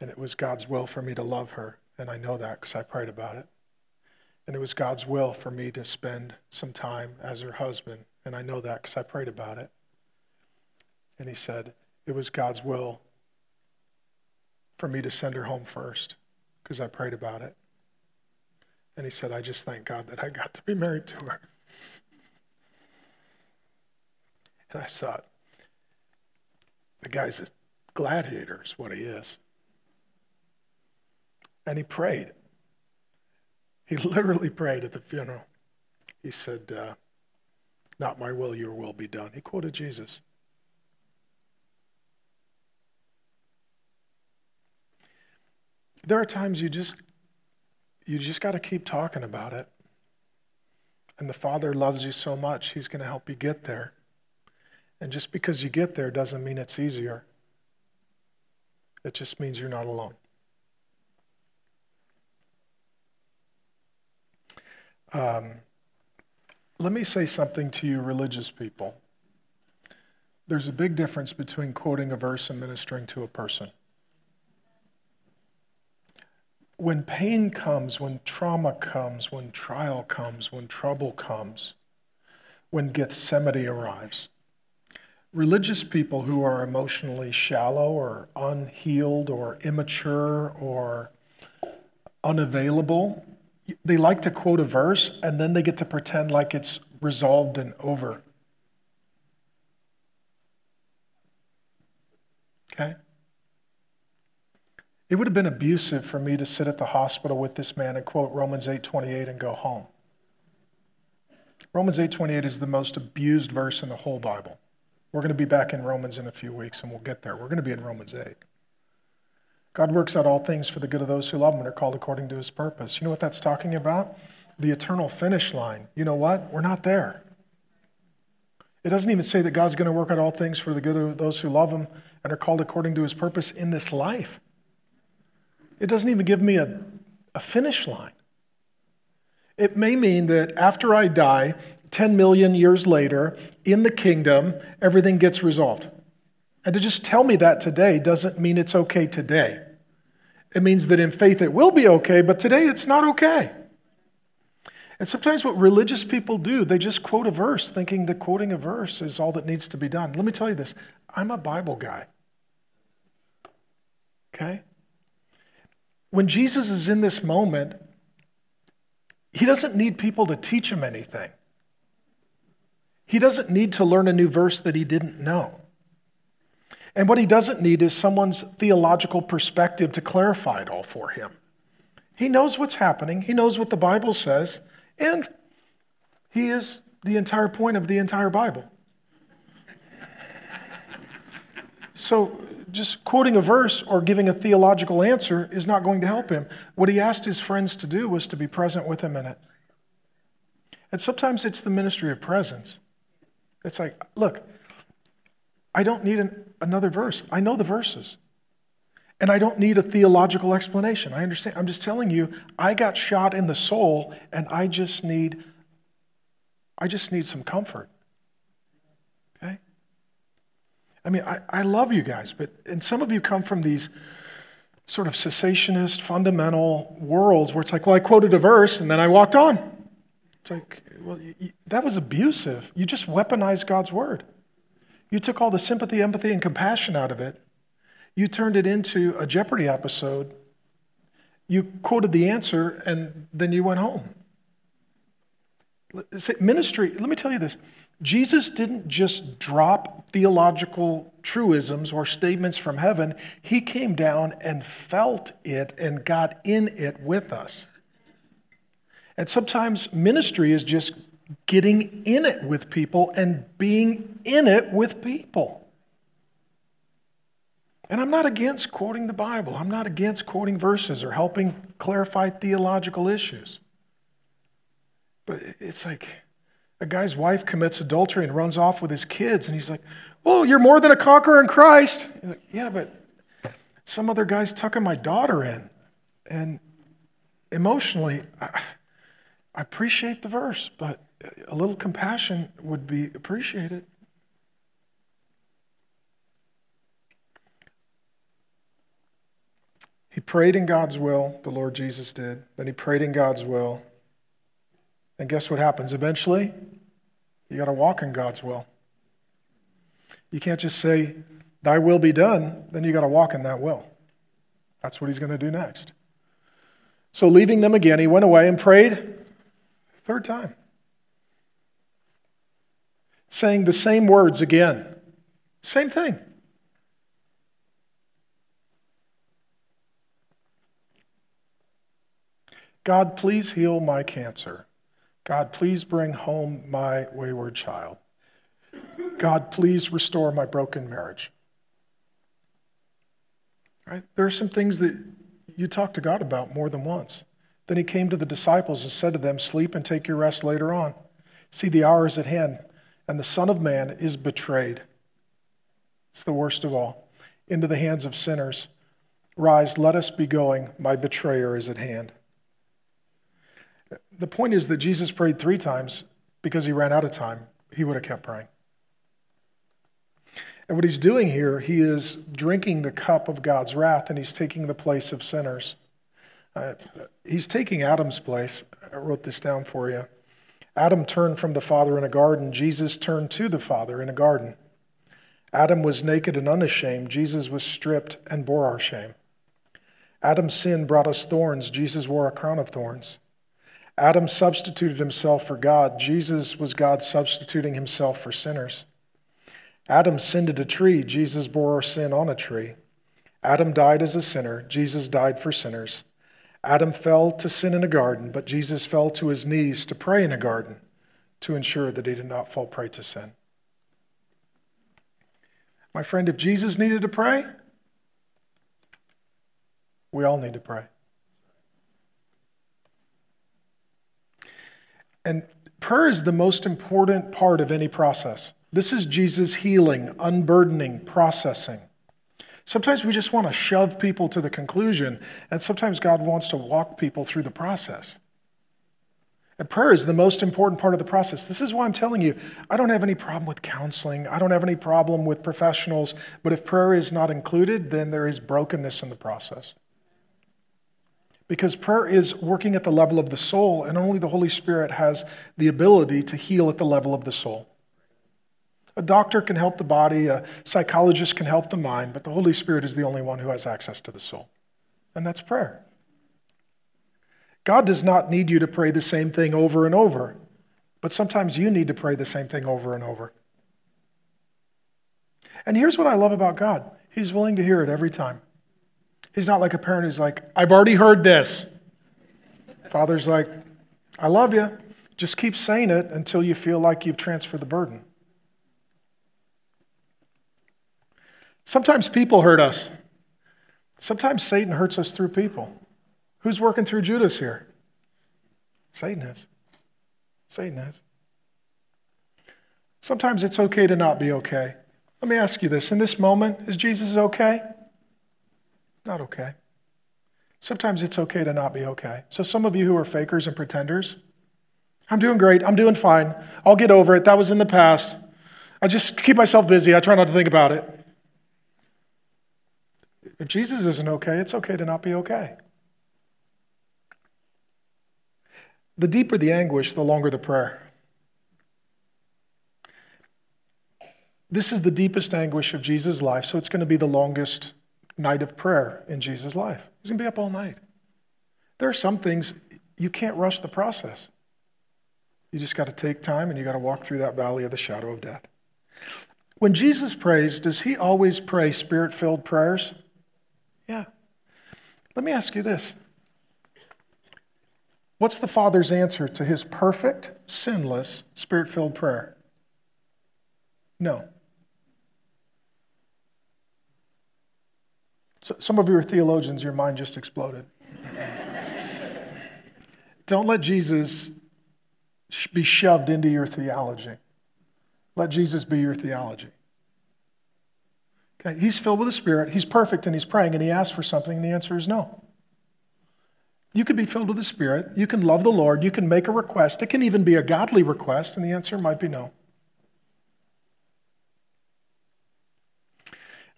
And it was God's will for me to love her, and I know that because I prayed about it. And it was God's will for me to spend some time as her husband, and I know that because I prayed about it. And he said, It was God's will for me to send her home first because I prayed about it. And he said, I just thank God that I got to be married to her. And I thought, the guy's a gladiator, is what he is. And he prayed. He literally prayed at the funeral. He said, uh, Not my will, your will be done. He quoted Jesus. There are times you just you just got to keep talking about it. And the Father loves you so much, He's going to help you get there. And just because you get there doesn't mean it's easier. It just means you're not alone. Um, let me say something to you, religious people. There's a big difference between quoting a verse and ministering to a person. When pain comes, when trauma comes, when trial comes, when trouble comes, when Gethsemane arrives, religious people who are emotionally shallow or unhealed or immature or unavailable they like to quote a verse and then they get to pretend like it's resolved and over. Okay? It would have been abusive for me to sit at the hospital with this man and quote Romans 8:28 and go home. Romans 8:28 is the most abused verse in the whole Bible. We're going to be back in Romans in a few weeks and we'll get there. We're going to be in Romans 8. God works out all things for the good of those who love him and are called according to his purpose. You know what that's talking about? The eternal finish line. You know what? We're not there. It doesn't even say that God's going to work out all things for the good of those who love him and are called according to his purpose in this life. It doesn't even give me a, a finish line. It may mean that after I die, 10 million years later, in the kingdom, everything gets resolved. And to just tell me that today doesn't mean it's okay today. It means that in faith it will be okay, but today it's not okay. And sometimes what religious people do, they just quote a verse thinking that quoting a verse is all that needs to be done. Let me tell you this I'm a Bible guy. Okay? When Jesus is in this moment, he doesn't need people to teach him anything. He doesn't need to learn a new verse that he didn't know. And what he doesn't need is someone's theological perspective to clarify it all for him. He knows what's happening, he knows what the Bible says, and he is the entire point of the entire Bible. So, just quoting a verse or giving a theological answer is not going to help him. What he asked his friends to do was to be present with him in it. And sometimes it's the ministry of presence. It's like, look, I don't need an, another verse. I know the verses. And I don't need a theological explanation. I understand. I'm just telling you, I got shot in the soul and I just need I just need some comfort. Okay? I mean, I, I love you guys, but and some of you come from these sort of cessationist, fundamental worlds where it's like, well, I quoted a verse and then I walked on. It's like, well, you, that was abusive. You just weaponized God's word. You took all the sympathy, empathy, and compassion out of it. You turned it into a Jeopardy episode. You quoted the answer, and then you went home. Ministry, let me tell you this Jesus didn't just drop theological truisms or statements from heaven, he came down and felt it and got in it with us. And sometimes ministry is just getting in it with people and being in it with people. And I'm not against quoting the Bible. I'm not against quoting verses or helping clarify theological issues. But it's like a guy's wife commits adultery and runs off with his kids, and he's like, Well, you're more than a conqueror in Christ. Like, yeah, but some other guy's tucking my daughter in. And emotionally, I, I appreciate the verse, but a little compassion would be appreciated. He prayed in God's will, the Lord Jesus did. Then he prayed in God's will. And guess what happens? Eventually, you got to walk in God's will. You can't just say, Thy will be done, then you got to walk in that will. That's what he's going to do next. So, leaving them again, he went away and prayed third time, saying the same words again. Same thing. God, please heal my cancer. God, please bring home my wayward child. God, please restore my broken marriage. Right? There are some things that you talk to God about more than once. Then he came to the disciples and said to them, Sleep and take your rest later on. See, the hour is at hand, and the Son of Man is betrayed. It's the worst of all. Into the hands of sinners. Rise, let us be going. My betrayer is at hand. The point is that Jesus prayed three times because he ran out of time. He would have kept praying. And what he's doing here, he is drinking the cup of God's wrath and he's taking the place of sinners. Uh, he's taking Adam's place. I wrote this down for you. Adam turned from the Father in a garden. Jesus turned to the Father in a garden. Adam was naked and unashamed. Jesus was stripped and bore our shame. Adam's sin brought us thorns. Jesus wore a crown of thorns. Adam substituted himself for God. Jesus was God substituting himself for sinners. Adam sinned at a tree. Jesus bore our sin on a tree. Adam died as a sinner. Jesus died for sinners. Adam fell to sin in a garden, but Jesus fell to his knees to pray in a garden to ensure that he did not fall prey to sin. My friend, if Jesus needed to pray, we all need to pray. And prayer is the most important part of any process. This is Jesus' healing, unburdening, processing. Sometimes we just want to shove people to the conclusion, and sometimes God wants to walk people through the process. And prayer is the most important part of the process. This is why I'm telling you, I don't have any problem with counseling. I don't have any problem with professionals. But if prayer is not included, then there is brokenness in the process. Because prayer is working at the level of the soul, and only the Holy Spirit has the ability to heal at the level of the soul. A doctor can help the body, a psychologist can help the mind, but the Holy Spirit is the only one who has access to the soul. And that's prayer. God does not need you to pray the same thing over and over, but sometimes you need to pray the same thing over and over. And here's what I love about God He's willing to hear it every time. He's not like a parent who's like, I've already heard this. Father's like, I love you. Just keep saying it until you feel like you've transferred the burden. Sometimes people hurt us. Sometimes Satan hurts us through people. Who's working through Judas here? Satan is. Satan is. Sometimes it's okay to not be okay. Let me ask you this in this moment, is Jesus okay? Not okay. Sometimes it's okay to not be okay. So, some of you who are fakers and pretenders, I'm doing great. I'm doing fine. I'll get over it. That was in the past. I just keep myself busy. I try not to think about it. If Jesus isn't okay, it's okay to not be okay. The deeper the anguish, the longer the prayer. This is the deepest anguish of Jesus' life, so it's going to be the longest night of prayer in Jesus' life. He's going to be up all night. There are some things you can't rush the process. You just got to take time and you got to walk through that valley of the shadow of death. When Jesus prays, does he always pray spirit filled prayers? Yeah. Let me ask you this What's the Father's answer to his perfect, sinless, spirit filled prayer? No. So, some of you are theologians, your mind just exploded. Don't let Jesus be shoved into your theology. Let Jesus be your theology. Okay, he's filled with the Spirit, he's perfect, and he's praying, and he asks for something, and the answer is no. You can be filled with the Spirit, you can love the Lord, you can make a request, it can even be a godly request, and the answer might be no.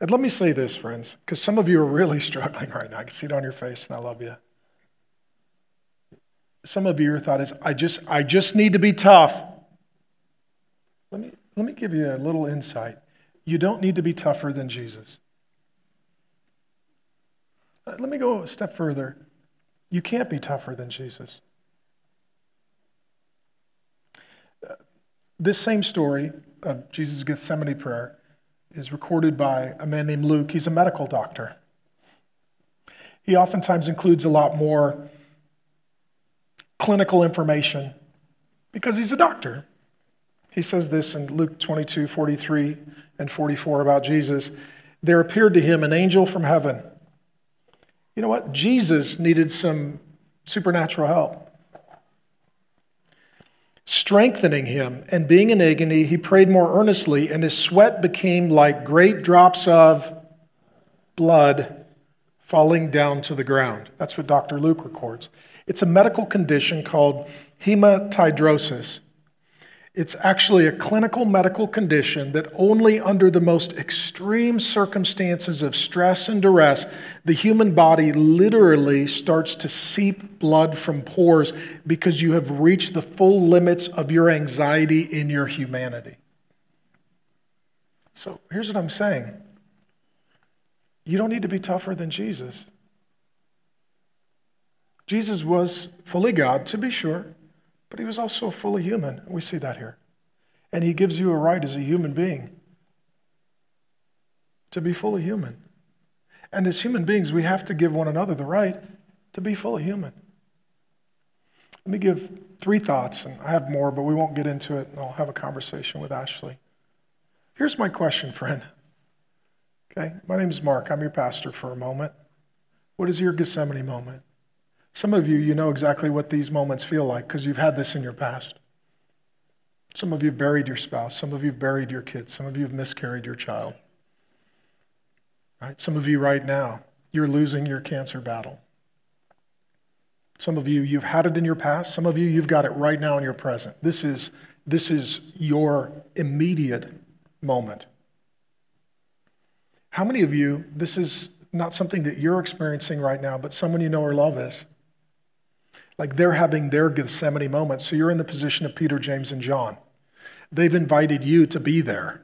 And let me say this, friends, because some of you are really struggling right now. I can see it on your face, and I love you. Some of you, your thought is, I just, I just need to be tough. Let me, let me give you a little insight. You don't need to be tougher than Jesus. Uh, let me go a step further. You can't be tougher than Jesus. Uh, this same story of Jesus' Gethsemane prayer is recorded by a man named Luke. He's a medical doctor. He oftentimes includes a lot more clinical information because he's a doctor. He says this in Luke 22, 43 and 44 about Jesus. There appeared to him an angel from heaven. You know what? Jesus needed some supernatural help. Strengthening him and being in agony, he prayed more earnestly, and his sweat became like great drops of blood falling down to the ground. That's what Dr. Luke records. It's a medical condition called hematidrosis. It's actually a clinical medical condition that only under the most extreme circumstances of stress and duress, the human body literally starts to seep blood from pores because you have reached the full limits of your anxiety in your humanity. So here's what I'm saying you don't need to be tougher than Jesus. Jesus was fully God, to be sure, but he was also fully human. We see that here. And he gives you a right as a human being to be fully human. And as human beings, we have to give one another the right to be fully human. Let me give three thoughts, and I have more, but we won't get into it, and I'll have a conversation with Ashley. Here's my question, friend. Okay, my name is Mark. I'm your pastor for a moment. What is your Gethsemane moment? Some of you, you know exactly what these moments feel like because you've had this in your past. Some of you have buried your spouse. Some of you have buried your kids. Some of you have miscarried your child. Right? Some of you right now, you're losing your cancer battle. Some of you, you've had it in your past. Some of you, you've got it right now in your present. This is, this is your immediate moment. How many of you, this is not something that you're experiencing right now, but someone you know or love is? Like they're having their Gethsemane moment. So you're in the position of Peter, James, and John. They've invited you to be there.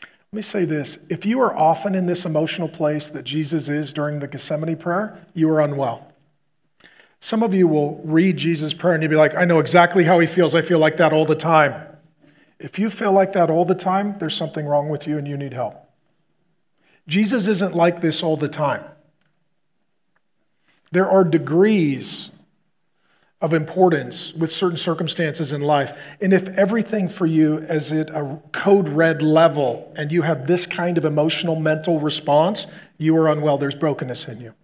Let me say this if you are often in this emotional place that Jesus is during the Gethsemane prayer, you are unwell. Some of you will read Jesus' prayer and you'll be like, I know exactly how he feels. I feel like that all the time. If you feel like that all the time, there's something wrong with you and you need help. Jesus isn't like this all the time. There are degrees of importance with certain circumstances in life. And if everything for you is at a code red level and you have this kind of emotional mental response, you are unwell. There's brokenness in you.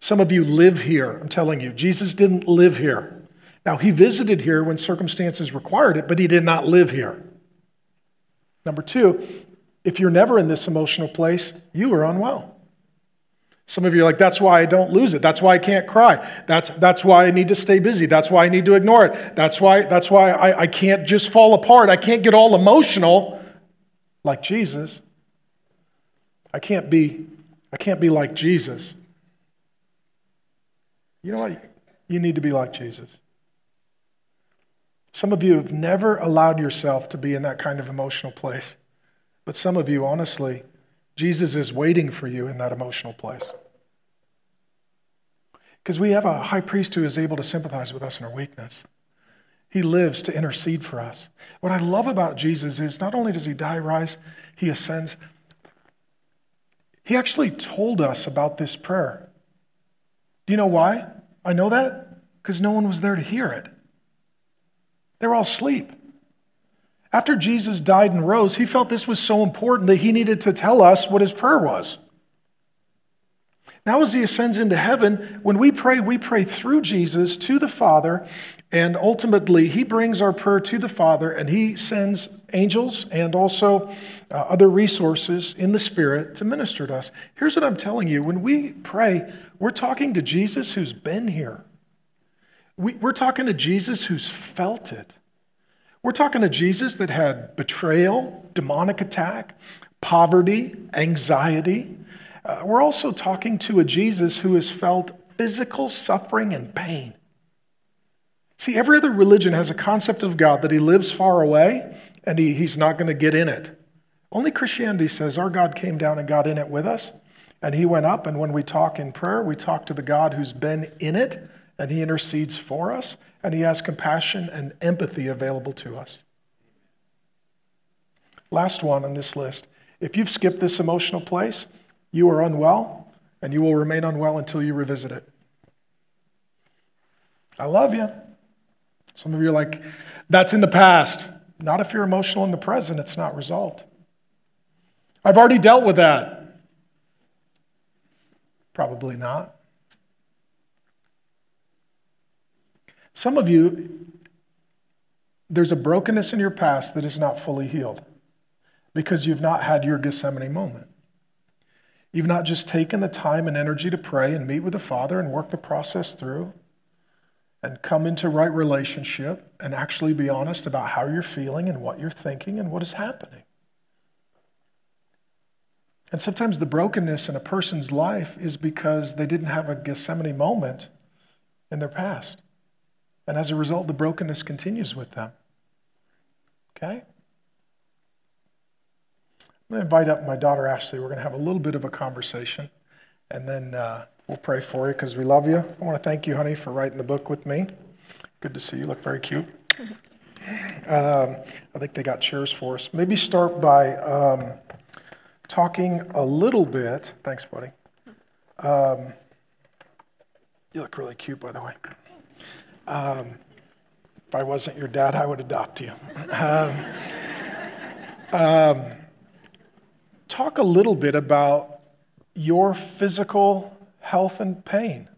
Some of you live here, I'm telling you. Jesus didn't live here. Now, he visited here when circumstances required it, but he did not live here. Number two, if you're never in this emotional place, you are unwell. Some of you are like, that's why I don't lose it. That's why I can't cry. That's, that's why I need to stay busy. That's why I need to ignore it. That's why, that's why I, I can't just fall apart. I can't get all emotional like Jesus. I can't be, I can't be like Jesus. You know what? You need to be like Jesus. Some of you have never allowed yourself to be in that kind of emotional place. But some of you, honestly, Jesus is waiting for you in that emotional place. Because we have a high priest who is able to sympathize with us in our weakness. He lives to intercede for us. What I love about Jesus is not only does he die, rise, he ascends, he actually told us about this prayer. Do you know why? I know that because no one was there to hear it. They were all asleep. After Jesus died and rose, he felt this was so important that he needed to tell us what his prayer was. Now, as he ascends into heaven, when we pray, we pray through Jesus to the Father, and ultimately, he brings our prayer to the Father, and he sends angels and also uh, other resources in the Spirit to minister to us. Here's what I'm telling you when we pray, we're talking to Jesus who's been here. We, we're talking to Jesus who's felt it. We're talking to Jesus that had betrayal, demonic attack, poverty, anxiety. Uh, we're also talking to a Jesus who has felt physical suffering and pain. See, every other religion has a concept of God that he lives far away and he, he's not going to get in it. Only Christianity says our God came down and got in it with us, and he went up. And when we talk in prayer, we talk to the God who's been in it, and he intercedes for us, and he has compassion and empathy available to us. Last one on this list. If you've skipped this emotional place, you are unwell, and you will remain unwell until you revisit it. I love you. Some of you are like, that's in the past. Not if you're emotional in the present, it's not resolved. I've already dealt with that. Probably not. Some of you, there's a brokenness in your past that is not fully healed because you've not had your Gethsemane moment. You've not just taken the time and energy to pray and meet with the Father and work the process through and come into right relationship and actually be honest about how you're feeling and what you're thinking and what is happening. And sometimes the brokenness in a person's life is because they didn't have a Gethsemane moment in their past. And as a result, the brokenness continues with them. Okay? I'm going to invite up my daughter Ashley. We're going to have a little bit of a conversation, and then uh, we'll pray for you because we love you. I want to thank you, honey, for writing the book with me. Good to see you. Look very cute. Um, I think they got chairs for us. Maybe start by. Um, talking a little bit. Thanks, buddy. Um, you look really cute, by the way. Um, if I wasn't your dad, I would adopt you. Um, um, talk a little bit about your physical health and pain.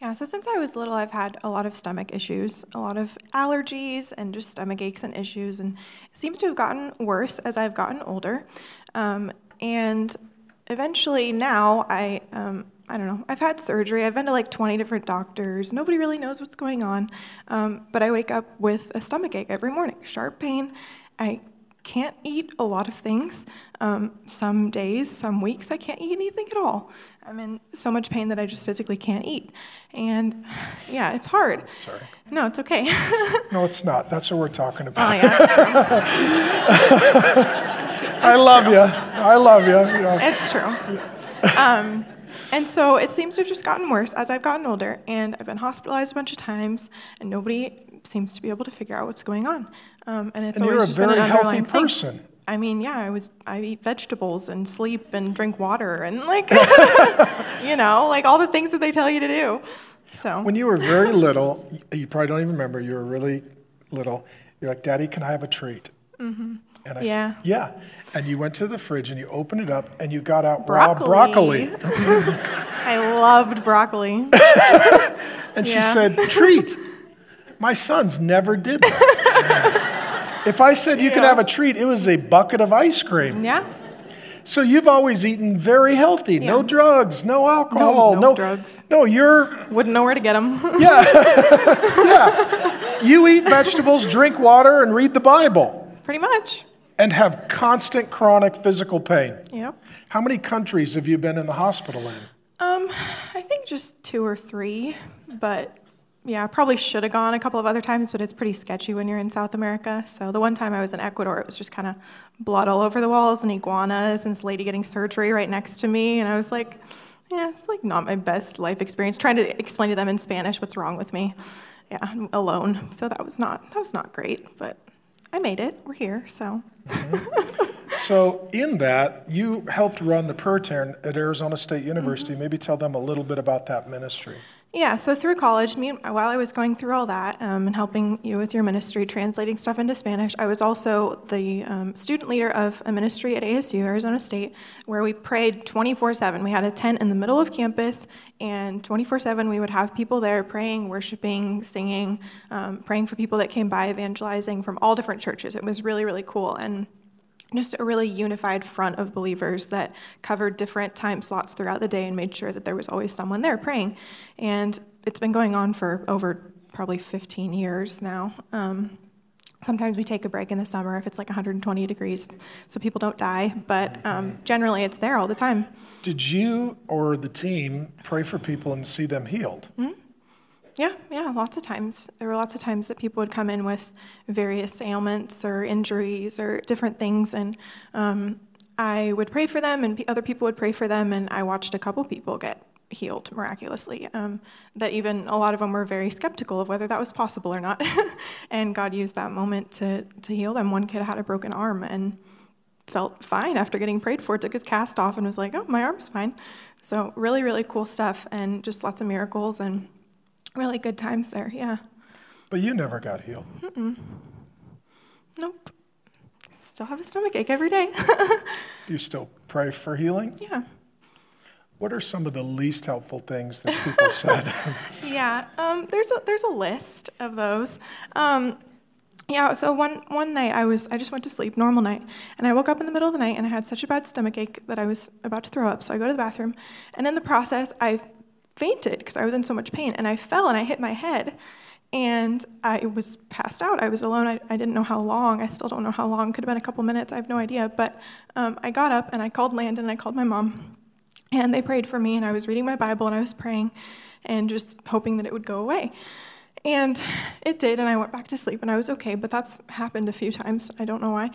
Yeah, so since I was little, I've had a lot of stomach issues, a lot of allergies, and just stomach aches and issues. And it seems to have gotten worse as I've gotten older. Um, and eventually now I, um, I don't know, I've had surgery. I've been to like 20 different doctors. Nobody really knows what's going on. Um, but I wake up with a stomach ache every morning, sharp pain. I can't eat a lot of things. Um, some days, some weeks, I can't eat anything at all. I'm in so much pain that I just physically can't eat. And yeah, it's hard. Sorry. No, it's okay. no, it's not. That's what we're talking about. Oh, yeah, I love true. you. I love you. Yeah. It's true. Um, and so it seems to have just gotten worse as I've gotten older, and I've been hospitalized a bunch of times, and nobody seems to be able to figure out what's going on. Um, and it's and always just been an underlying person. Thing. I mean, yeah, I was I eat vegetables and sleep and drink water and like you know, like all the things that they tell you to do. So when you were very little, you probably don't even remember. You were really little. You're like, "Daddy, can I have a treat?" Mm-hmm. And I yeah. said, "Yeah." And you went to the fridge and you opened it up and you got out broccoli. raw broccoli. I loved broccoli. and she yeah. said, "Treat." My sons never did that. if I said you yeah. could have a treat, it was a bucket of ice cream. Yeah. So you've always eaten very healthy. Yeah. No drugs, no alcohol, no, no, no, drugs. No, you're wouldn't know where to get them. yeah, yeah. You eat vegetables, drink water, and read the Bible. Pretty much. And have constant chronic physical pain. Yep. How many countries have you been in the hospital in? Um, I think just two or three, but yeah, probably should have gone a couple of other times, but it's pretty sketchy when you're in South America. So the one time I was in Ecuador, it was just kind of blood all over the walls and iguanas and this lady getting surgery right next to me. And I was like, Yeah, it's like not my best life experience. Trying to explain to them in Spanish what's wrong with me. Yeah, I'm alone. So that was not that was not great, but I made it. We're here, so. So, in that, you helped run the prayer tent at Arizona State University. Mm-hmm. Maybe tell them a little bit about that ministry. Yeah, so through college, me, while I was going through all that um, and helping you with your ministry, translating stuff into Spanish, I was also the um, student leader of a ministry at ASU, Arizona State, where we prayed 24 7. We had a tent in the middle of campus, and 24 7 we would have people there praying, worshiping, singing, um, praying for people that came by, evangelizing from all different churches. It was really, really cool. And just a really unified front of believers that covered different time slots throughout the day and made sure that there was always someone there praying. And it's been going on for over probably 15 years now. Um, sometimes we take a break in the summer if it's like 120 degrees so people don't die, but um, generally it's there all the time. Did you or the team pray for people and see them healed? Mm-hmm. Yeah, yeah, lots of times. There were lots of times that people would come in with various ailments or injuries or different things, and um, I would pray for them, and other people would pray for them, and I watched a couple people get healed miraculously. Um, that even a lot of them were very skeptical of whether that was possible or not, and God used that moment to to heal them. One kid had a broken arm and felt fine after getting prayed for. Took his cast off and was like, "Oh, my arm's fine." So really, really cool stuff, and just lots of miracles and really good times there. Yeah. But you never got healed. Nope. Still have a stomach ache every day. Do you still pray for healing? yeah. What are some of the least helpful things that people said? Yeah. Um, there's a there's a list of those. Um, yeah. So one one night I was I just went to sleep, normal night, and I woke up in the middle of the night and I had such a bad stomach ache that I was about to throw up. So I go to the bathroom, and in the process I fainted because I was in so much pain, and I fell and I hit my head. And I was passed out. I was alone. I, I didn't know how long. I still don't know how long. Could have been a couple minutes. I have no idea. But um, I got up and I called Landon and I called my mom. And they prayed for me, and I was reading my Bible and I was praying and just hoping that it would go away. And it did, and I went back to sleep and I was okay, but that's happened a few times. I don't know why.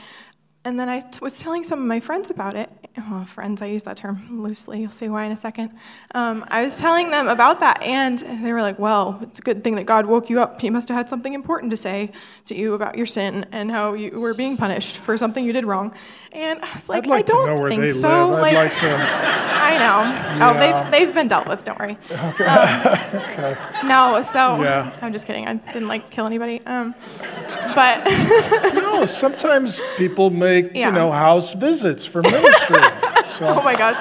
And then I t- was telling some of my friends about it. Oh, friends, I use that term loosely. You'll see why in a second. Um, I was telling them about that, and they were like, Well, it's a good thing that God woke you up. He must have had something important to say to you about your sin and how you were being punished for something you did wrong. And I was like, I'd like I don't to know where think they so. live. I'd Like, like to. I know. Oh, they've, they've been dealt with, don't worry. Okay. No, so Yeah. I'm just kidding. I didn't like kill anybody. Um, but No, sometimes people make, Yeah. you know, house visits for ministry. oh my gosh.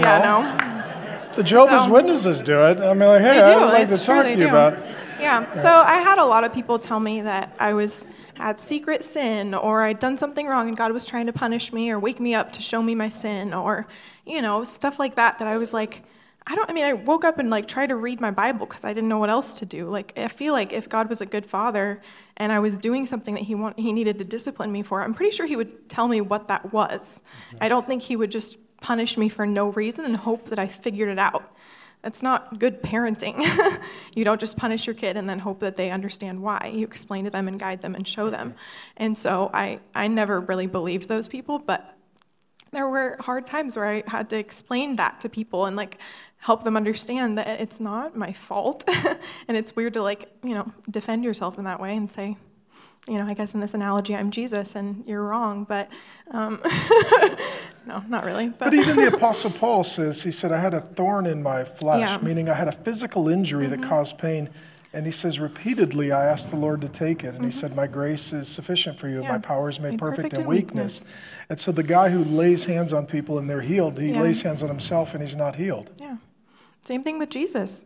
Yeah, no. the Jehovah's so- Witnesses do it. I mean, like, hey, I'd like to talk to you do. about it. Yeah. So I had a lot of people tell me that I was had secret sin or I'd done something wrong and God was trying to punish me or wake me up to show me my sin or you know stuff like that that I was like I don't I mean I woke up and like tried to read my Bible because I didn't know what else to do. Like I feel like if God was a good father and I was doing something that he want, he needed to discipline me for, I'm pretty sure he would tell me what that was. I don't think he would just punish me for no reason and hope that I figured it out. That's not good parenting. you don't just punish your kid and then hope that they understand why. You explain to them and guide them and show them. And so I, I never really believed those people, but there were hard times where I had to explain that to people and like help them understand that it's not my fault. and it's weird to like, you know, defend yourself in that way and say, you know, I guess in this analogy, I'm Jesus and you're wrong, but um, no, not really. But, But even the Apostle Paul says, he said, I had a thorn in my flesh, Yeah. Mm-hmm. meaning I had a physical injury that caused pain. And he says, repeatedly, I asked the Lord to take it. And he said, My grace is sufficient for you. Mm-hmm. Yeah. My power is made Made perfect, perfect in in weakness. weakness. And so the guy who lays hands on people and they're healed, he Yeah. lays hands on himself and he's not healed. Yeah. Same thing with Jesus.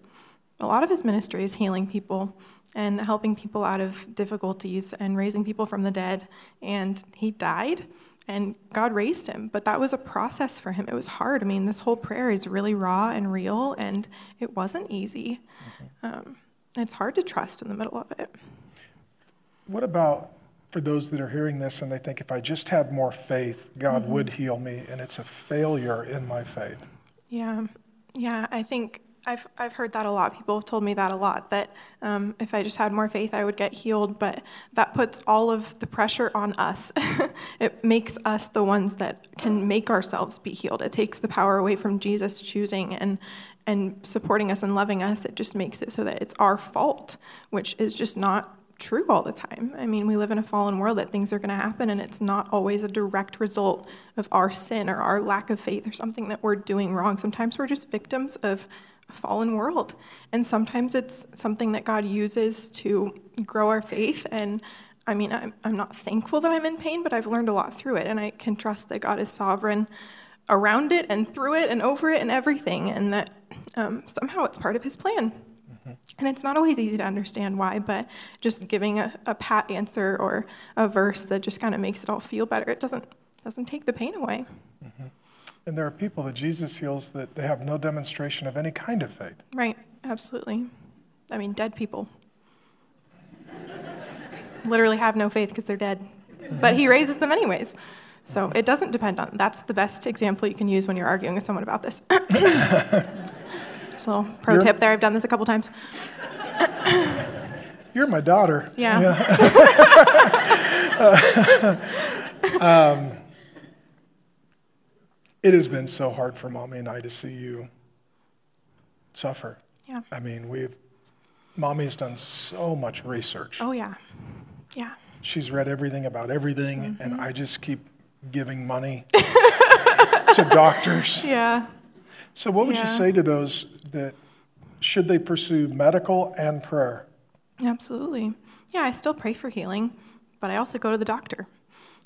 A lot of his ministry is healing people and helping people out of difficulties and raising people from the dead. And he died and God raised him. But that was a process for him. It was hard. I mean, this whole prayer is really raw and real, and it wasn't easy. Um, it's hard to trust in the middle of it. What about for those that are hearing this and they think, if I just had more faith, God Mm-hmm. would heal me, and it's a failure in my faith? Yeah, yeah. I think I've, I've heard that a lot. People have told me that a lot, that um, if I just had more faith, I would get healed. But that puts all of the pressure on us. it makes us the ones that can make ourselves be healed. It takes the power away from Jesus choosing and, and supporting us and loving us. It just makes it so that it's our fault, which is just not true all the time. I mean, we live in a fallen world that things are going to happen, and it's not always a direct result of our sin or our lack of faith or something that we're doing wrong. Sometimes we're just victims of a fallen world, and sometimes it's something that God uses to grow our faith. And I mean, I'm, I'm not thankful that I'm in pain, but I've learned a lot through it, and I can trust that God is sovereign around it and through it and over it and everything, and that um, somehow it's part of His plan. And it's not always easy to understand why, but just giving a, a pat answer or a verse that just kind of makes it all feel better, it doesn't, doesn't take the pain away. Mm-hmm. And there are people that Jesus heals that they have no demonstration of any kind of faith. Right, absolutely. I mean, dead people literally have no faith because they're dead, mm-hmm. but he raises them anyways. So it doesn't depend on. That's the best example you can use when you're arguing with someone about this. Little pro You're, tip there. I've done this a couple times. You're my daughter. Yeah. yeah. um, it has been so hard for mommy and I to see you suffer. Yeah. I mean, we've, mommy's done so much research. Oh, yeah. Yeah. She's read everything about everything, mm-hmm. and I just keep giving money to doctors. Yeah. So, what would yeah. you say to those that should they pursue medical and prayer? Absolutely. Yeah, I still pray for healing, but I also go to the doctor.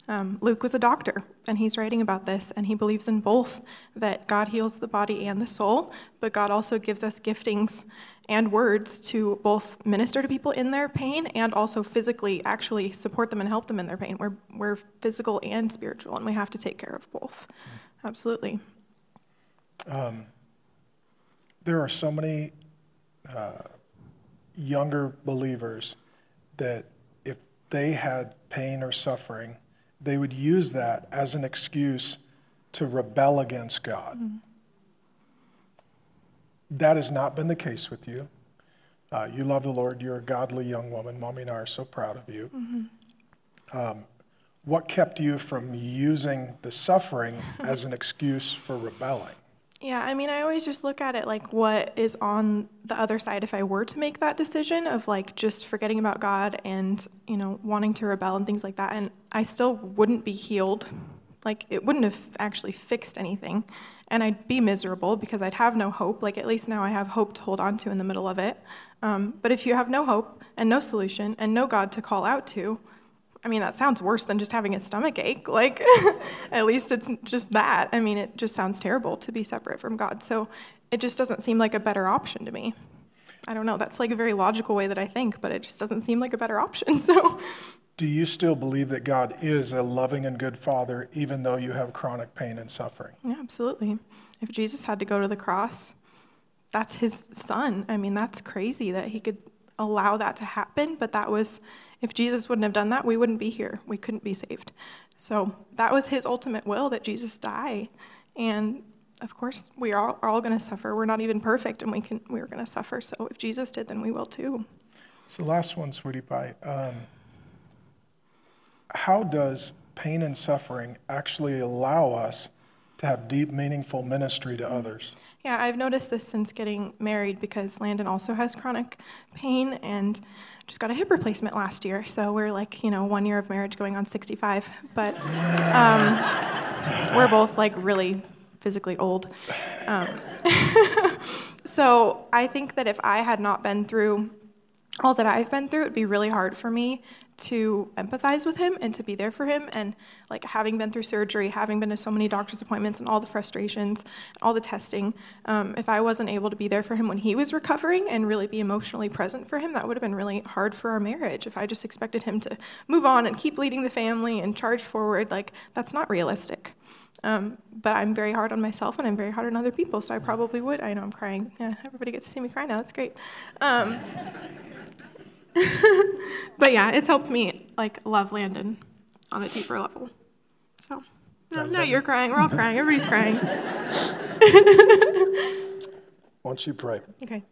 Um, Luke was a doctor, and he's writing about this, and he believes in both that God heals the body and the soul, but God also gives us giftings and words to both minister to people in their pain and also physically actually support them and help them in their pain. We're, we're physical and spiritual, and we have to take care of both. Absolutely. Um, there are so many uh, younger believers that if they had pain or suffering, they would use that as an excuse to rebel against God. Mm-hmm. That has not been the case with you. Uh, you love the Lord. You're a godly young woman. Mommy and I are so proud of you. Mm-hmm. Um, what kept you from using the suffering as an excuse for rebelling? Yeah, I mean, I always just look at it like what is on the other side if I were to make that decision of like just forgetting about God and, you know, wanting to rebel and things like that. And I still wouldn't be healed. Like, it wouldn't have actually fixed anything. And I'd be miserable because I'd have no hope. Like, at least now I have hope to hold on to in the middle of it. Um, but if you have no hope and no solution and no God to call out to, I mean, that sounds worse than just having a stomach ache. Like, at least it's just that. I mean, it just sounds terrible to be separate from God. So it just doesn't seem like a better option to me. I don't know. That's like a very logical way that I think, but it just doesn't seem like a better option. So. Do you still believe that God is a loving and good Father, even though you have chronic pain and suffering? Yeah, absolutely. If Jesus had to go to the cross, that's his son. I mean, that's crazy that he could allow that to happen, but that was if Jesus wouldn't have done that, we wouldn't be here. We couldn't be saved. So that was his ultimate will that Jesus die. And of course, we are all, going to suffer. We're not even perfect, and we can we're going to suffer. So if Jesus did, then we will too. So last one, sweetie pie. Um, how does pain and suffering actually allow us to have deep, meaningful ministry to others? Yeah, I've noticed this since getting married because Landon also has chronic pain and just got a hip replacement last year. So we're like, you know, one year of marriage going on 65. But um, we're both like really physically old. Um, so I think that if I had not been through all that I've been through, it'd be really hard for me to empathize with him and to be there for him. And like having been through surgery having been to so many doctor's appointments and all the frustrations all the testing um, if i wasn't able to be there for him when he was recovering and really be emotionally present for him that would have been really hard for our marriage. If i just expected him to move on and keep leading the family and charge forward like that's not realistic. Um, but i'm very hard on myself and i'm very hard on other people so i probably would. I know i'm crying. Yeah everybody gets to see me cry now. It's great. Um, but yeah, it's helped me like love Landon on a deeper level. So no, no, you're crying. We're all crying. Everybody's crying. Why don't you pray? Okay.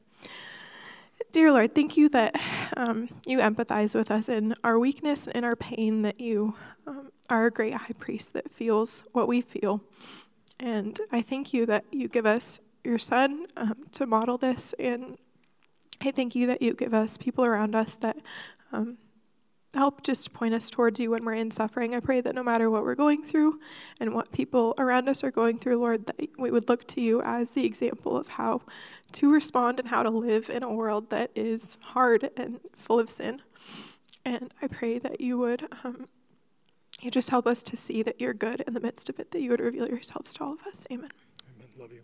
Dear Lord, thank you that um, you empathize with us in our weakness and our pain, that you um, are a great high priest that feels what we feel. And I thank you that you give us your son um, to model this. And I thank you that you give us people around us that um, help just point us towards you when we're in suffering. I pray that no matter what we're going through and what people around us are going through, Lord, that we would look to you as the example of how to respond and how to live in a world that is hard and full of sin. And I pray that you would um, you just help us to see that you're good in the midst of it, that you would reveal yourselves to all of us. Amen. Amen. Love you.